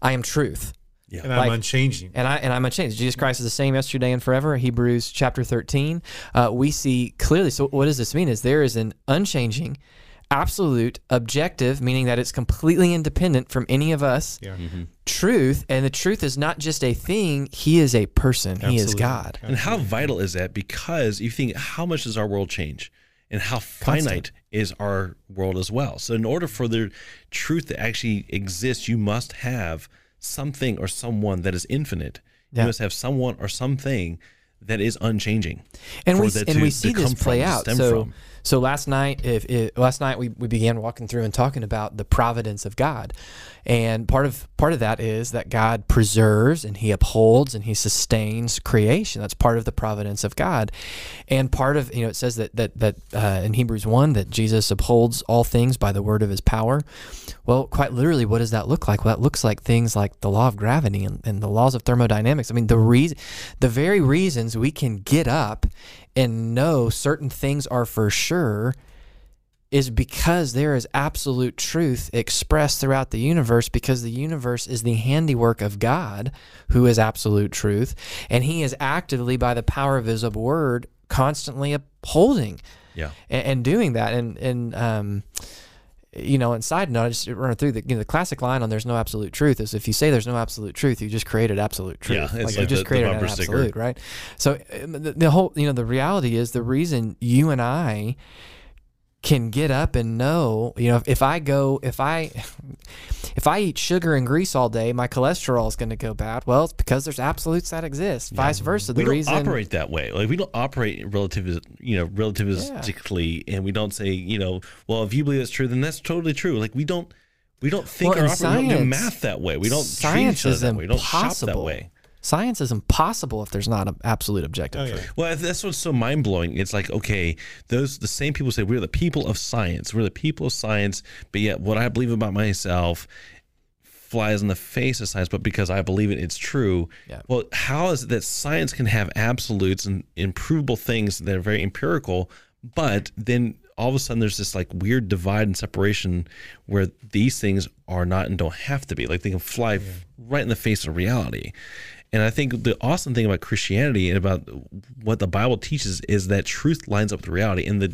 Speaker 2: I am truth.
Speaker 1: yeah.
Speaker 3: and I'm
Speaker 2: like-
Speaker 3: unchanging
Speaker 2: And I and I'm unchanged. Jesus Christ is the same yesterday and forever. Hebrews chapter 13. Uh, we see clearly. So what does this mean? Is there is an unchanging, absolute, objective, meaning that it's completely independent from any of us.
Speaker 3: yeah mm-hmm.
Speaker 2: Truth, and the truth is not just a thing. He is a person. He is God.
Speaker 1: And how vital is that? Because you think, how much does our world change? And how finite is our world as well? So, in order for the truth to actually exist, you must have something or someone that is infinite.
Speaker 2: Yeah.
Speaker 1: You must have someone or something that is unchanging.
Speaker 2: and we and we see this
Speaker 1: come
Speaker 2: play
Speaker 1: from,
Speaker 2: out.
Speaker 1: stem
Speaker 2: So
Speaker 1: from.
Speaker 2: So last night, if, if last night we, we began walking through and talking about the providence of God, and part of part of that is that God preserves and He upholds and He sustains creation. That's part of the providence of God, and part of you know it says that that that uh, in Hebrews one that Jesus upholds all things by the word of His power. Well, quite literally, what does that look like? Well, that looks like things like the law of gravity and, and the laws of thermodynamics. I mean, the reason, the very reasons we can get up and know certain things are for sure is because there is absolute truth expressed throughout the universe because the universe is the handiwork of God who is absolute truth and he is actively by the power of his word constantly upholding
Speaker 1: Yeah.
Speaker 2: and, and doing that and and um you know, and side note, I just run through the you know, the classic line on "There's no absolute truth" is if you say there's no absolute truth, you just created absolute truth.
Speaker 1: Yeah, it's
Speaker 2: like
Speaker 1: like
Speaker 2: you just
Speaker 1: the- the
Speaker 2: created an
Speaker 1: bumper sticker.
Speaker 2: absolute, right? So um, the, the whole, you know, the reality is the reason you and I can get up and know, you know, if, if I go, if I, *laughs* if I eat sugar and grease all day, my cholesterol is going to go bad. Well, it's because there's absolutes that exist. Vice versa. The reason
Speaker 1: we don't
Speaker 2: reason
Speaker 1: operate that way. Like we don't operate relative, you know, relativistically, and we don't say, you know, well, if you believe that's true, then that's totally true. Like we don't, we don't think
Speaker 2: Well,
Speaker 1: or
Speaker 2: in
Speaker 1: operate. we don't do math that way. We don't
Speaker 2: science
Speaker 1: treat each other that way. We don't shop that
Speaker 2: impossible.
Speaker 1: way.
Speaker 2: Science is impossible if there's not an absolute objective
Speaker 3: Oh, yeah.
Speaker 2: truth.
Speaker 1: Well, that's what's so mind blowing. It's like, okay, those the same people say we're the people of science. We're the people of science, but yet what I believe about myself flies in the face of science. But because I believe it, it's true.
Speaker 2: Yeah.
Speaker 1: Well, how is it that science can have absolutes and improvable things that are very empirical, but then all of a sudden there's this like weird divide and separation where these things are not and don't have to be. Like they can fly f- right in the face of reality. And I think the awesome thing about Christianity and about what the Bible teaches is that truth lines up with reality, and the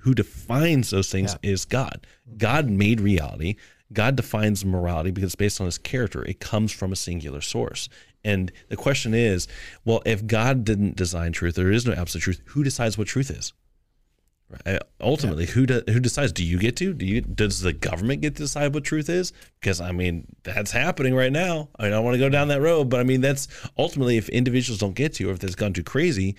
Speaker 1: who defines those things is God. God made reality. God defines morality because it's based on His character. It comes from a singular source. And the question is, well, if God didn't design truth, there is no absolute truth. Who decides what truth is? Right? Ultimately, who do, who decides? Do you get to? Do you? Does the government get to decide what truth is? Because I mean, that's happening right now. I don't want to go down that road, but I mean, that's ultimately if individuals don't get to, or if it's gone too crazy,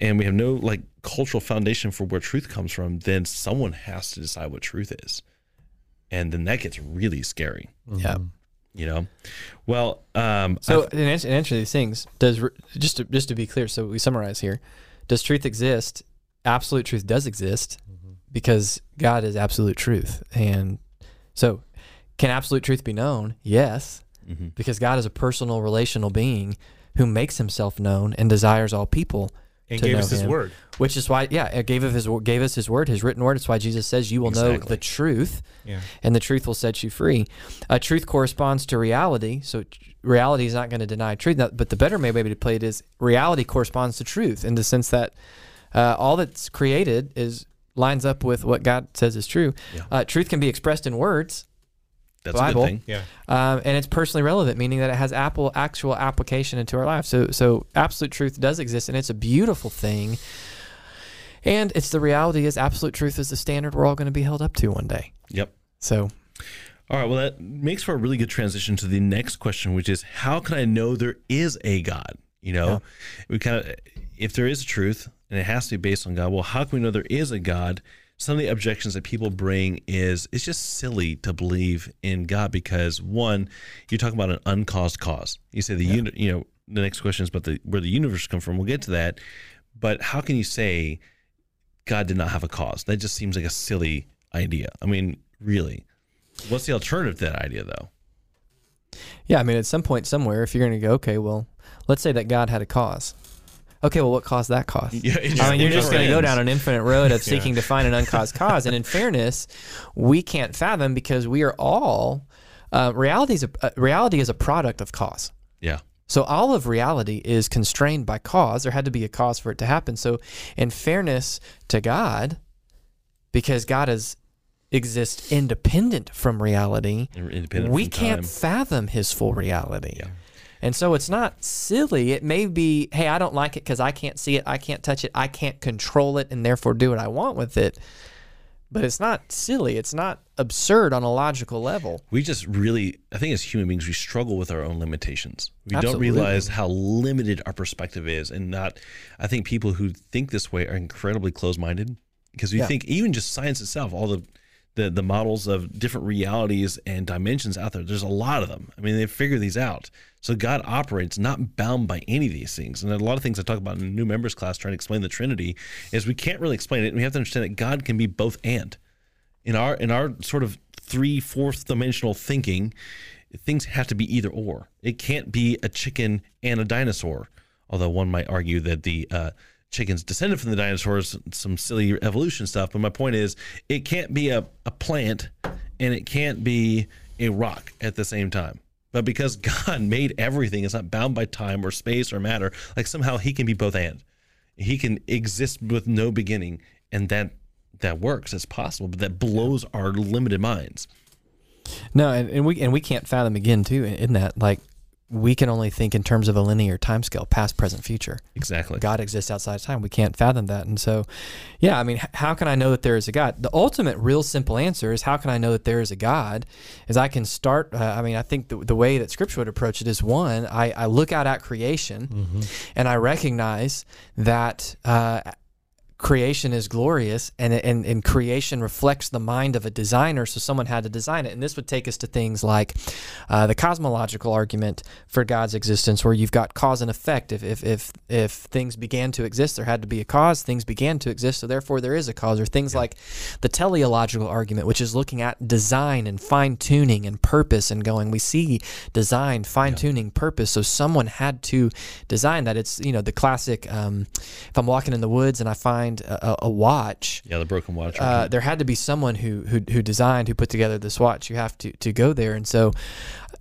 Speaker 1: and we have no like cultural foundation for where truth comes from, then someone has to decide what truth is, and then that gets really scary.
Speaker 2: Yeah.
Speaker 1: You know, well, um,
Speaker 2: So
Speaker 1: I-
Speaker 2: in answer, in answer to these things, does just to, just to be clear, so we summarize here: Does truth exist? Absolute truth does exist because God is absolute truth, and so can absolute truth be known? Yes,
Speaker 1: Mhm.
Speaker 2: because God is a personal, relational being who makes Himself known and desires all people.
Speaker 3: And
Speaker 2: to
Speaker 3: gave
Speaker 2: know
Speaker 3: us his
Speaker 2: him.
Speaker 3: word.
Speaker 2: Which is why, yeah, it gave us his gave us His word, His written word. It's why Jesus says, "You will know the truth."
Speaker 3: Yeah.
Speaker 2: and the truth will set you free. Uh, truth corresponds to reality, so reality is not going to deny truth. Now, But the better way maybe to play it is reality corresponds to truth in the sense that uh, all that's created is lines up with what God says is true.
Speaker 1: Yeah.
Speaker 2: Uh, truth can be expressed in words,
Speaker 1: that's a
Speaker 2: Bible.
Speaker 1: good thing.
Speaker 3: Yeah.
Speaker 2: um, and it's personally relevant, meaning that it has apple, actual application into our life. So, so absolute truth does exist, and it's a beautiful thing. And it's the reality is absolute truth is the standard we're all going to be held up to one day.
Speaker 1: Yep.
Speaker 2: So
Speaker 1: All right. Well, that makes for a really good transition to the next question, which is how can I know there is a God? You know, we kind of, if there is a truth and it has to be based on God, well, how can we know there is a God? Some of the objections that people bring is it's just silly to believe in God because one, you're talking about an uncaused cause. You say the uni- you know, the next question is about the where the universe come from. We'll get to that, but how can you say God did not have a cause? That just seems like a silly idea. I mean, really. What's the alternative to that idea, though?
Speaker 2: Yeah, I mean, at some point, somewhere, if you're going to go, okay, well, let's say that God had a cause. Okay, well, what caused that cause?
Speaker 1: Yeah,
Speaker 2: I mean, you're just going to go down an infinite road of *laughs* seeking to find an uncaused cause. And in *laughs* fairness, we can't fathom because we are all uh, reality is a uh, reality is a product of cause.
Speaker 1: Yeah,
Speaker 2: So all of reality is constrained by cause. There had to be a cause for it to happen. So, in fairness to God, because God is exists independent from reality,
Speaker 1: independent.
Speaker 2: we
Speaker 1: from
Speaker 2: can't fathom his full reality.
Speaker 1: Yeah.
Speaker 2: And so it's not silly. It may be, hey, I don't like it because I can't see it, I can't touch it, I can't control it, and therefore do what I want with it. But it's not silly. It's not absurd on a logical level.
Speaker 1: We just really, I think, as human beings, we struggle with our own limitations. We
Speaker 2: Absolutely.
Speaker 1: don't realize how limited our perspective is, and not. I think people who think this way are incredibly closed-minded because we
Speaker 2: Yeah.
Speaker 1: think even just science itself, all the the the models of different realities and dimensions out there. There's a lot of them. I mean, they figure these out. So God operates not bound by any of these things. And a lot of things I talk about in the new members class trying to explain the Trinity is we can't really explain it. And we have to understand that God can be both and. In our in our sort of three fourth dimensional thinking, things have to be either or. It can't be a chicken and a dinosaur. Although one might argue that the uh, chickens descended from the dinosaurs, some silly evolution stuff. But my point is, it can't be a, a plant and it can't be a rock at the same time. But because *laughs* God made everything, it's not bound by time or space or matter. Like somehow He can be both and. He can exist with no beginning, and that that works. It's possible, but that blows our limited minds.
Speaker 2: No, and, and we and we can't fathom again too in, that like we can only think in terms of a linear timescale, past, present, future.
Speaker 1: Exactly.
Speaker 2: God exists outside of time. We can't fathom that. And so, yeah, I mean, how can I know that there is a God? The ultimate, real simple answer is how can I know that there is a God? Is I can start, uh, I mean, I think the, the way that Scripture would approach it is one, I, I look out at creation and I recognize that. Uh, creation is glorious and, and and creation reflects the mind of a designer so someone had to design it. And this would take us to things like uh, the cosmological argument for god's existence where you've got cause and effect. If, if if if things began to exist there had to be a cause. Things began to exist so therefore there is a cause. Or things like the teleological argument which is looking at design and fine tuning and purpose and going we see design fine tuning purpose so someone had to design that. It's you know the classic um, if i'm walking in the woods and i find a, a watch
Speaker 1: Yeah, the broken watch.
Speaker 2: uh, there had to be someone who, who who designed who put together this watch. You have to to go there, and so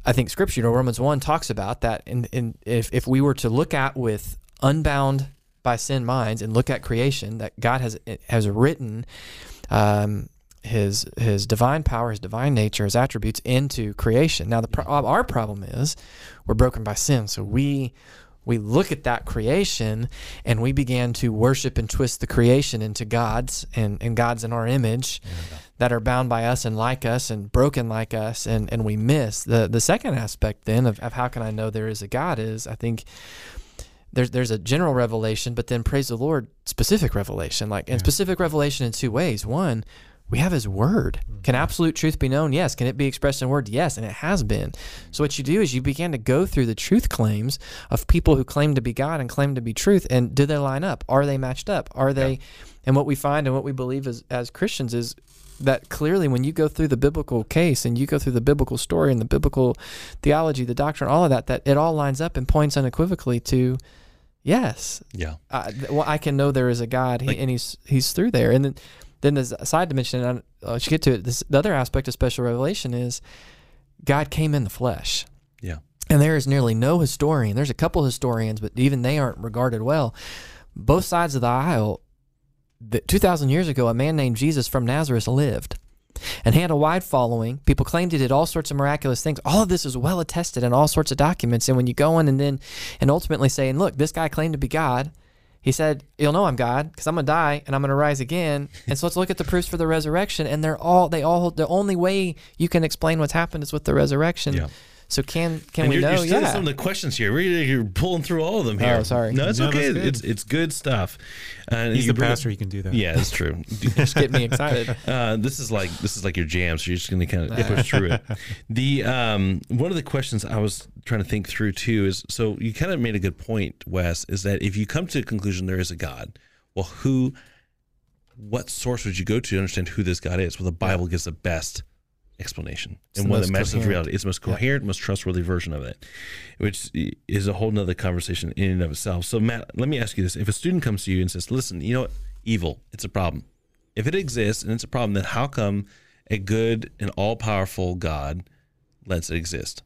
Speaker 2: I think Scripture, you know, Romans one talks about that. And and if if we were to look at with unbound by sin minds and look at creation, that God has has written. Um, his his divine power, his divine nature, his attributes into creation. Now, the pro- our problem is we're broken by sin, so we we look at that creation and we began to worship and twist the creation into gods and, and gods in our image that are bound by us and like us and broken like us and, and we miss the the second aspect then of, of how can I know there is a God is I think there's there's a general revelation, but then praise the Lord, specific revelation. Like and specific revelation in two ways. One, we have his word. Mm-hmm. Can absolute truth be known? Yes. Can it be expressed in word? Yes, and it has been. So what you do is you begin to go through the truth claims of people who claim to be God and claim to be truth and do they line up? Are they matched up? Are they and what we find and what we believe as as Christians is that clearly when you go through the biblical case and you go through the biblical story and the biblical theology, the doctrine, all of that, that it all lines up and points unequivocally to yes,
Speaker 1: yeah.
Speaker 2: I, th- well, I can know there is a God, he,
Speaker 1: Like-
Speaker 2: and he's he's through there. And then then there's a side dimension. And I- uh, let's get to it. This, the other aspect of special revelation is God came in the flesh.
Speaker 1: Yeah.
Speaker 2: And there is nearly no historian. There's a couple historians, but even they aren't regarded well. Both sides of the aisle. The, 2,000 years ago, a man named Jesus from Nazareth lived and had a wide following. People claimed he did all sorts of miraculous things. All of this is well attested in all sorts of documents. And when you go in and then and ultimately saying, look, this guy claimed to be God. He said, "You'll know I'm God because I'm gonna die and I'm gonna rise again." And so let's look at the proofs for the resurrection. And they're all they all the only way you can explain what's happened is with the resurrection.
Speaker 1: Yeah.
Speaker 2: So can can
Speaker 1: and
Speaker 2: we
Speaker 1: you're,
Speaker 2: know?
Speaker 1: you're still
Speaker 2: yeah.
Speaker 1: some of the questions here. Really, You're pulling through all of them here.
Speaker 2: Oh, sorry.
Speaker 1: No, it's
Speaker 3: No,
Speaker 1: okay.
Speaker 3: good.
Speaker 1: It's it's good stuff. And
Speaker 3: He's the
Speaker 1: bring-
Speaker 3: pastor. He can do that.
Speaker 1: Yeah, it's true. *laughs*
Speaker 2: Just get me excited. *laughs*
Speaker 1: Uh, this is like this is like your jam, so you're just gonna kind of push through it. *laughs* The um, one of the questions I was trying to think through too is so you kind of made a good point, Wes, is that if you come to the conclusion there is a God, well, who, what source would you go to to understand who this God is? Well, the Bible gives the best explanation
Speaker 2: It's
Speaker 1: and
Speaker 2: the
Speaker 1: one that matches
Speaker 2: coherent.
Speaker 1: reality. It's the most
Speaker 2: Yeah.
Speaker 1: coherent, most trustworthy version of it, which is a whole nother conversation in and of itself. So, Matt, let me ask you this: If a student comes to you and says, "Listen, you know what? Evil, it's a problem. If it exists and it's a problem, then how come a good and all-powerful God lets it exist?"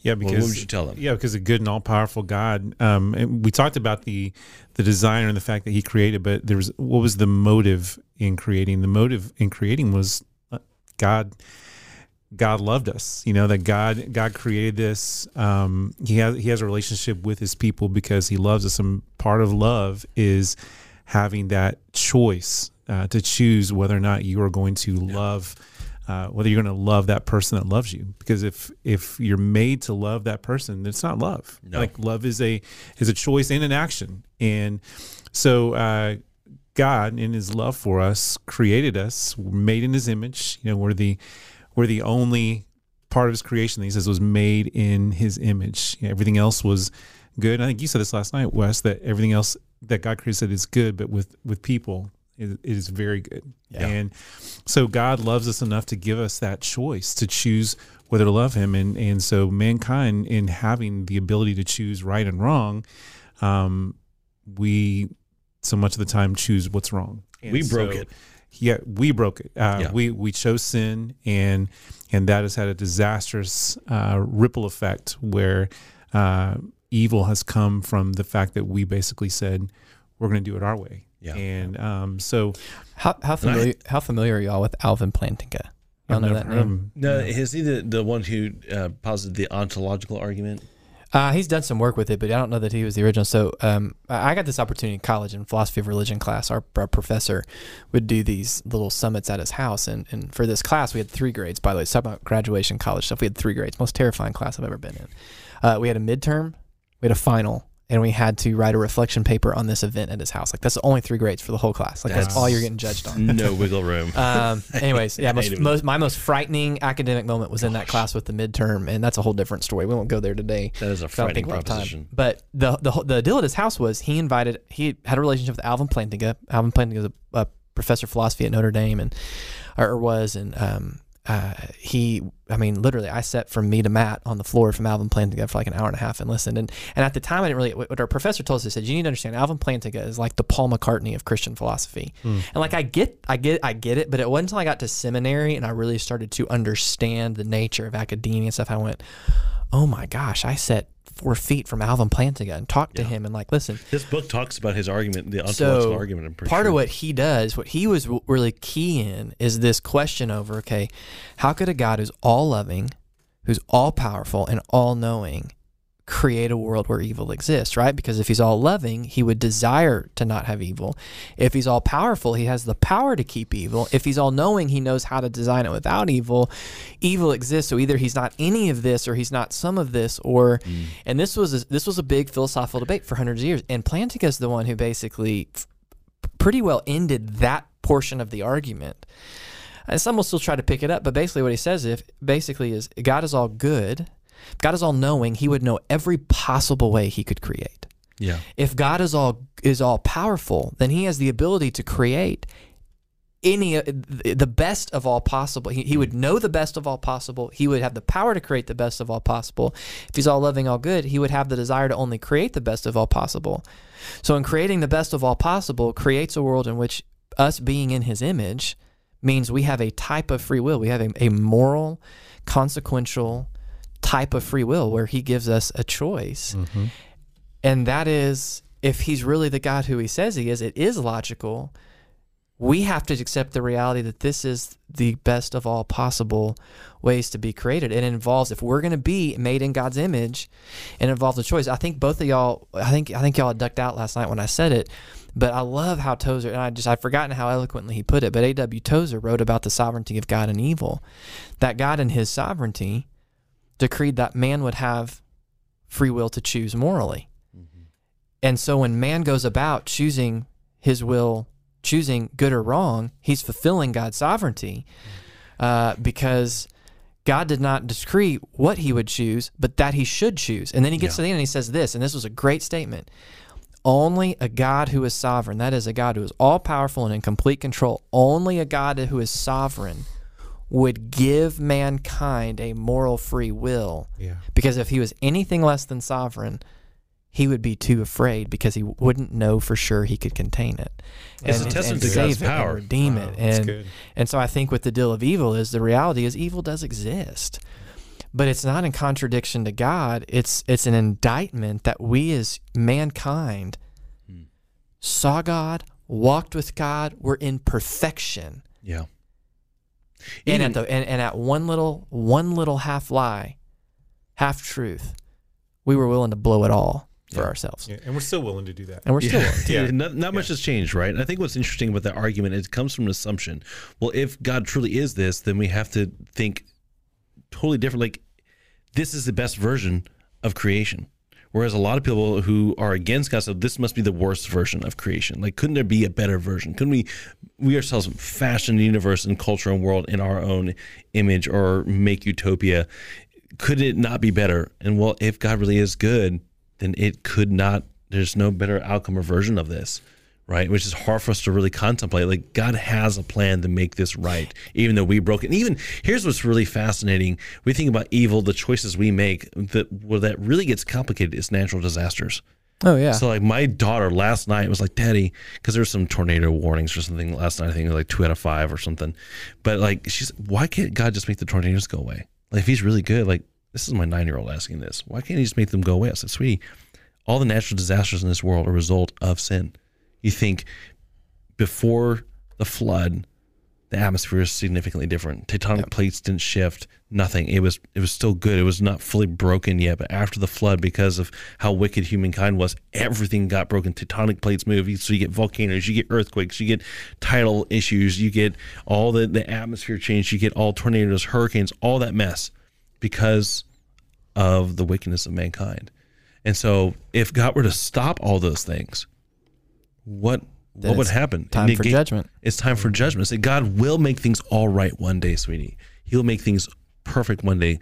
Speaker 3: Yeah,
Speaker 1: Well,
Speaker 3: because
Speaker 1: what would you tell them?
Speaker 3: Yeah, because a good and all powerful God. Um, and we talked about the the designer and the fact that he created, but there was what was the motive in creating? The motive in creating was God. God loved us. You know that God God created this. Um, he has he has a relationship with his people because he loves us, and part of love is having that choice uh, to choose whether or not you are going to love uh, whether you're going to love that person that loves you because if if you're made to love that person it's not love
Speaker 1: No.
Speaker 3: like love is a is a choice and an action and so uh, god in his love for us created us made in his image you know we're the we're the only part of his creation that he says was made in his image. You know, everything else was good. I think you said this last night wes that everything else that god created is good but with with people it, it is very good.
Speaker 2: Yeah.
Speaker 3: and so God loves us enough to give us that choice to choose whether to love Him, and and so mankind, in having the ability to choose right and wrong, um, we so much of the time choose what's wrong. And
Speaker 1: We broke
Speaker 3: so-
Speaker 1: it.
Speaker 3: Yeah, we broke it. Uh,
Speaker 1: Yeah.
Speaker 3: We we chose sin, and and that has had a disastrous uh, ripple effect where uh, evil has come from the fact that we basically said we're going to do it our way.
Speaker 1: Yeah.
Speaker 3: And um, so
Speaker 2: How how familiar how familiar are y'all with Alvin Plantinga? Y'all
Speaker 3: I've
Speaker 2: know that name?
Speaker 3: him.
Speaker 1: No, is he the, the one who uh, posited the ontological argument?
Speaker 2: Uh, he's done some work with it, but I don't know that he was the original. So um, I got this opportunity in college in philosophy of religion class. Our, our professor would do these little summits at his house, and, and for this class we had three grades. By the way, it's about graduation college stuff. We had three grades. Most terrifying class I've ever been in. Uh, we had a midterm, we had a final, and we had to write a reflection paper on this event at his house. Like that's the only three grades for the whole class. Like that's,
Speaker 1: That's-
Speaker 2: all you're getting judged on.
Speaker 1: No wiggle room. *laughs*
Speaker 2: Um, anyways, yeah, *laughs* most, most, my most frightening academic moment was in that class with the midterm, and that's a whole different story. We won't go there today.
Speaker 1: that is a frightening proposition.
Speaker 2: But the the the deal at his house was he invited he had a relationship with Alvin Plantinga. Alvin Plantinga was a, a professor of philosophy at Notre Dame and or was and um uh, he I mean literally I sat from me to Matt on the floor from Alvin Plantinga for like an hour and a half and listened. And and at the time I didn't really what our professor told us he said you need to understand Alvin Plantinga is like the Paul McCartney of Christian philosophy. And like I get I get I get it but it wasn't until I got to seminary and I really started to understand the nature of academia and stuff I went oh my gosh, I sat four feet from Alvin Plantinga and talked to him and like, listen.
Speaker 1: This book talks about his argument, the ontological
Speaker 2: So
Speaker 1: argument.
Speaker 2: Part
Speaker 1: sure.
Speaker 2: of what he does, what he was really key in, is this question over, okay, how could a God who's all loving, who's all powerful and all knowing, create a world where evil exists, right? Because if he's all loving, he would desire to not have evil. If he's all powerful, he has the power to keep evil. If he's all knowing, he knows how to design it without evil. Evil exists, so either he's not any of this or he's not some of this or mm. and this was a, this was a big philosophical debate for hundreds of years. And Plantinga is the one who basically f- pretty well ended that portion of the argument. And some will still try to pick it up, but basically what he says if basically is God is all good, God is all knowing, he would know every possible way he could create.
Speaker 1: yeah.
Speaker 2: If God is all is all powerful, then he has the ability to create any uh, the best of all possible. He, he would know the best of all possible. He would have the power to create the best of all possible. If he's all loving, all good, he would have the desire to only create the best of all possible. So in creating the best of all possible creates a world in which us being in his image means we have a type of free will. We have a, a moral, consequential type of free will where he gives us a choice. Mm-hmm. And that is, if he's really the God who he says he is, it is logical. We have to accept the reality that this is the best of all possible ways to be created. It involves, if we're going to be made in God's image, it involves a choice. I think both of y'all, I think, I think y'all ducked out last night when I said it, but I love how Tozer, and I just, I've forgotten how eloquently he put it, but A.W. Tozer wrote about the sovereignty of God and evil. That God in his sovereignty decreed that man would have free will to choose morally. And so when man goes about choosing his will, choosing good or wrong, he's fulfilling God's sovereignty uh, because God did not decree what he would choose, but that he should choose. And then he gets
Speaker 1: Yeah.
Speaker 2: to the end and he says this, and this was a great statement. Only a God who is sovereign, that is a God who is all powerful and in complete control, only a God who is sovereign would give mankind a moral free will.
Speaker 3: Yeah.
Speaker 2: Because if he was anything less than sovereign, he would be too afraid because he wouldn't know for sure he could contain it.
Speaker 1: It's a testament to God's
Speaker 2: save it and redeem
Speaker 3: Wow,
Speaker 2: it.
Speaker 3: that's
Speaker 2: And
Speaker 3: good.
Speaker 2: and so I think with the deal of evil is the reality is evil does exist. But it's not in contradiction to God. It's it's an indictment that we as mankind
Speaker 1: Hmm.
Speaker 2: saw God, walked with God, were in perfection.
Speaker 1: Yeah.
Speaker 2: And at the and, and at one little one little half lie, half truth, we were willing to blow it all for
Speaker 1: Yeah.
Speaker 2: ourselves.
Speaker 3: Yeah, and we're still willing to do that.
Speaker 2: And we're still
Speaker 1: yeah,
Speaker 2: willing to.
Speaker 1: yeah,
Speaker 3: Yeah.
Speaker 1: not, not much has changed, right? And I think what's interesting about that argument is it comes from an assumption. Well, if God truly is this, then we have to think totally different. Like this is the best version of creation. Whereas a lot of people who are against God said this must be the worst version of creation. Like, couldn't there be a better version? Couldn't we, we ourselves fashion the universe and culture and world in our own image or make utopia? Could it not be better? And well, if God really is good, then it could not. There's no better outcome or version of this, right? Which is hard for us to really contemplate. Like God has a plan to make this right, even though we broke it. And even here's what's really fascinating: we think about evil, the choices we make. That where that really gets complicated is natural disasters.
Speaker 2: Oh yeah.
Speaker 1: So like my daughter last night was like, "Daddy," because there were some tornado warnings or something last night. I think it was like two out of five or something. But like she's, why can't God just make the tornadoes go away? Like if He's really good, like this is my nine year old asking this. Why can't He just make them go away? I said, "Sweetie, all the natural disasters in this world are a result of sin. You think before the flood, the atmosphere is significantly different. Tectonic plates didn't shift, nothing. It was it was still good. It was not fully broken yet, but after the flood, because of how wicked humankind was, everything got broken. Tectonic plates move, so you get volcanoes, you get earthquakes, you get tidal issues, you get all the the atmosphere change, you get all tornadoes, hurricanes, all that mess, because of the wickedness of mankind. And so, if God were to stop all those things, what
Speaker 2: Then
Speaker 1: what would happen?
Speaker 2: time for judgment.
Speaker 1: It's time for judgment. Say God will make things all right one day, sweetie. He'll make things perfect one day.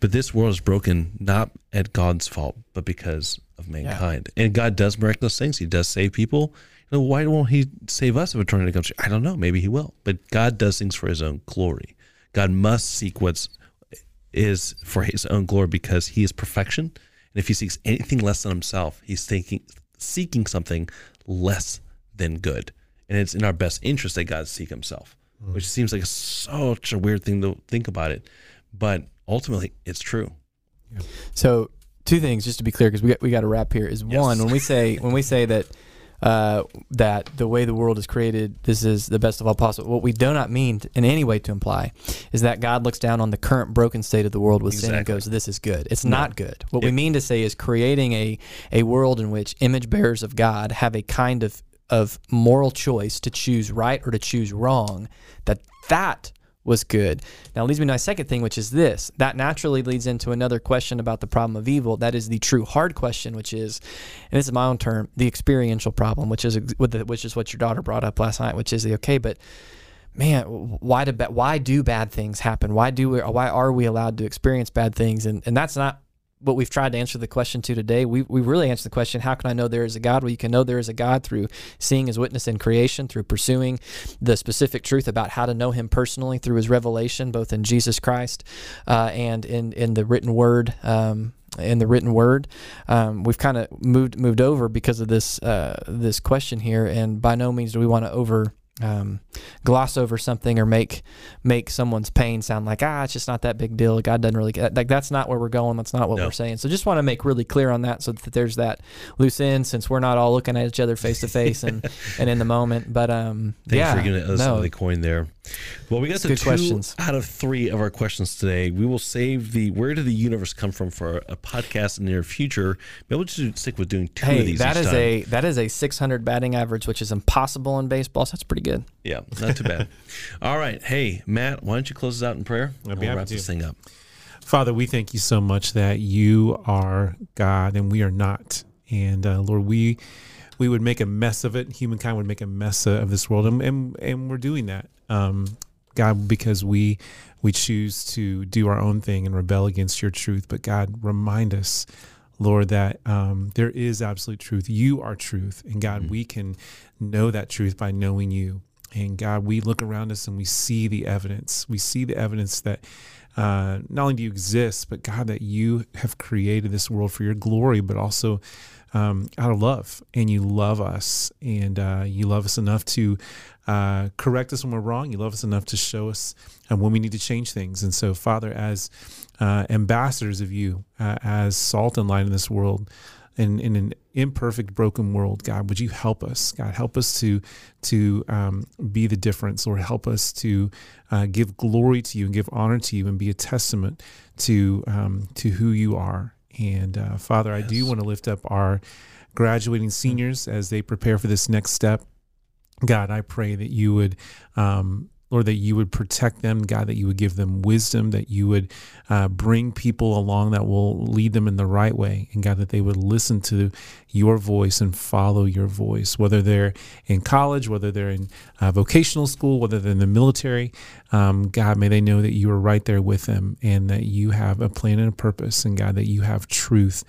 Speaker 1: But this world is broken not at God's fault, but because of mankind. And God does miraculous things. He does save people. You know, why won't He save us if a tornado comes? I don't know. Maybe He will. But God does things for His own glory. God must seek what's is for His own glory because He is perfection. And if He seeks anything less than Himself, He's thinking seeking something less than good. And it's in our best interest that God seek Himself, mm-hmm. which seems like such a weird thing to think about it, but ultimately it's true.
Speaker 2: So two things, just to be clear, because we got, we got to wrap here. Is
Speaker 1: Yes.
Speaker 2: one when we say when we say that uh, that the way the world is created, this is the best of all possible. What we do not mean to, in any way to imply is that God looks down on the current broken state of the world with sin and
Speaker 1: Exactly.
Speaker 2: goes, "This is good." It's not good. What we mean to say is creating a a world in which image bearers of God have a kind of of moral choice to choose right or to choose wrong. That that was good. Now it leads me to my second thing, which is this. That naturally leads into another question about the problem of evil. That is the true hard question, which is, and this is my own term, the experiential problem, which is which is what your daughter brought up last night, which is the okay, but man, why do why do bad things happen? Why do we, why are we allowed to experience bad things? And and that's not what we've tried to answer the question to today. We we really answered the question: How can I know there is a God? Well, you can know there is a God through seeing His witness in creation, through pursuing the specific truth about how to know Him personally through His revelation, both in Jesus Christ uh, and in in the written Word. Um, in the written word, um, we've kind of moved moved over because of this uh, this question here, and by no means do we want to over um, gloss over something or make make someone's pain sound like ah it's just not that big deal. God doesn't really like that's not where we're going. That's not what
Speaker 1: No.
Speaker 2: we're saying. So just want to make really clear on that so that there's that loose end since we're not all looking at each other face to face and *laughs* and in the moment. But um
Speaker 1: Thanks
Speaker 2: yeah
Speaker 1: for giving us
Speaker 2: no,
Speaker 1: the coin there. Well, we got
Speaker 2: It's
Speaker 1: the two
Speaker 2: questions.
Speaker 1: out of three of our questions today. We will save the "Where did the universe come from" for a podcast in the near future. Maybe we'll just stick with doing two of these.
Speaker 2: that
Speaker 1: each
Speaker 2: is
Speaker 1: time.
Speaker 2: a that is a 600 batting average which is impossible in baseball so that's pretty good
Speaker 1: yeah, not too bad. *laughs* All right, hey Matt, why don't you close us out in prayer?
Speaker 3: I'd be
Speaker 1: we'll wrap
Speaker 3: to.
Speaker 1: this thing up.
Speaker 3: Father, we thank you so much that you are God and we are not. And uh, Lord, we we would make a mess of it. Humankind would make a mess of this world, and and, and we're doing that, um, God, because we we choose to do our own thing and rebel against your truth. But God, remind us. Lord, that um, there is absolute truth. You are truth. And God, we can know that truth by knowing you. And God, we look around us and we see the evidence. We see the evidence that uh, not only do you exist, but God, that you have created this world for your glory, but also um, out of love. And you love us, and uh, you love us enough to uh, correct us when we're wrong. You love us enough to show us uh, when we need to change things. And so, Father, as uh, ambassadors of you, uh, as salt and light in this world, in, in an imperfect, broken world, God, would you help us? God, help us to to um, be the difference, or help us to uh, give glory to you and give honor to you, and be a testament to um, to who you are. And uh, Father, I do want to lift up our graduating seniors as they prepare for this next step. God, I pray that you would, um, Lord, that you would protect them. God, that you would give them wisdom, that you would uh, bring people along that will lead them in the right way. And God, that they would listen to your voice and follow your voice, whether they're in college, whether they're in uh, vocational school, whether they're in the military. Um, God, may they know that you are right there with them and that you have a plan and a purpose. And God, that you have truth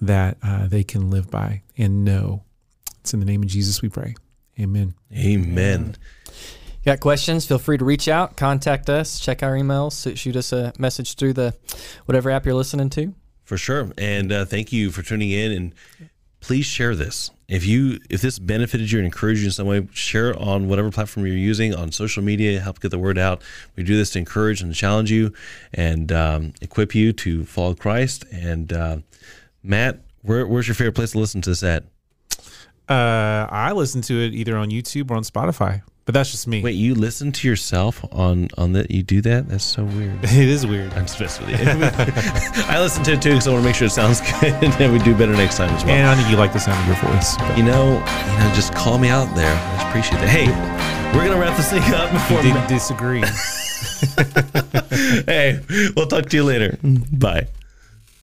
Speaker 3: that uh, they can live by and know. It's in the name of Jesus we pray. Amen.
Speaker 1: Amen.
Speaker 2: Got questions feel free to reach out contact us check our emails shoot us a message through the whatever app you're listening to
Speaker 1: For sure. And uh, thank you for tuning in. And please share this. If you if this benefited you and encouraged you in some way, share it on whatever platform you're using on social media. Help get the word out. We do this to encourage and challenge you and um, equip you to follow Christ. And uh, Matt, where, where's your favorite place to listen to this at?
Speaker 3: Uh, I listen to it either on YouTube or on Spotify. But that's just me.
Speaker 1: Wait, you listen to yourself on on that? You do that? That's so weird. *laughs*
Speaker 3: it is weird.
Speaker 1: I'm just with you. *laughs* I listen to it too because I want to make sure it sounds *laughs* good and we do better next time as well.
Speaker 3: And I think you like the sound of your voice. but
Speaker 1: you know, you know, just call me out there. I just appreciate that. Hey, we're gonna wrap this thing up before.
Speaker 3: didn't disagree.
Speaker 1: hey, we'll talk to you later. Bye.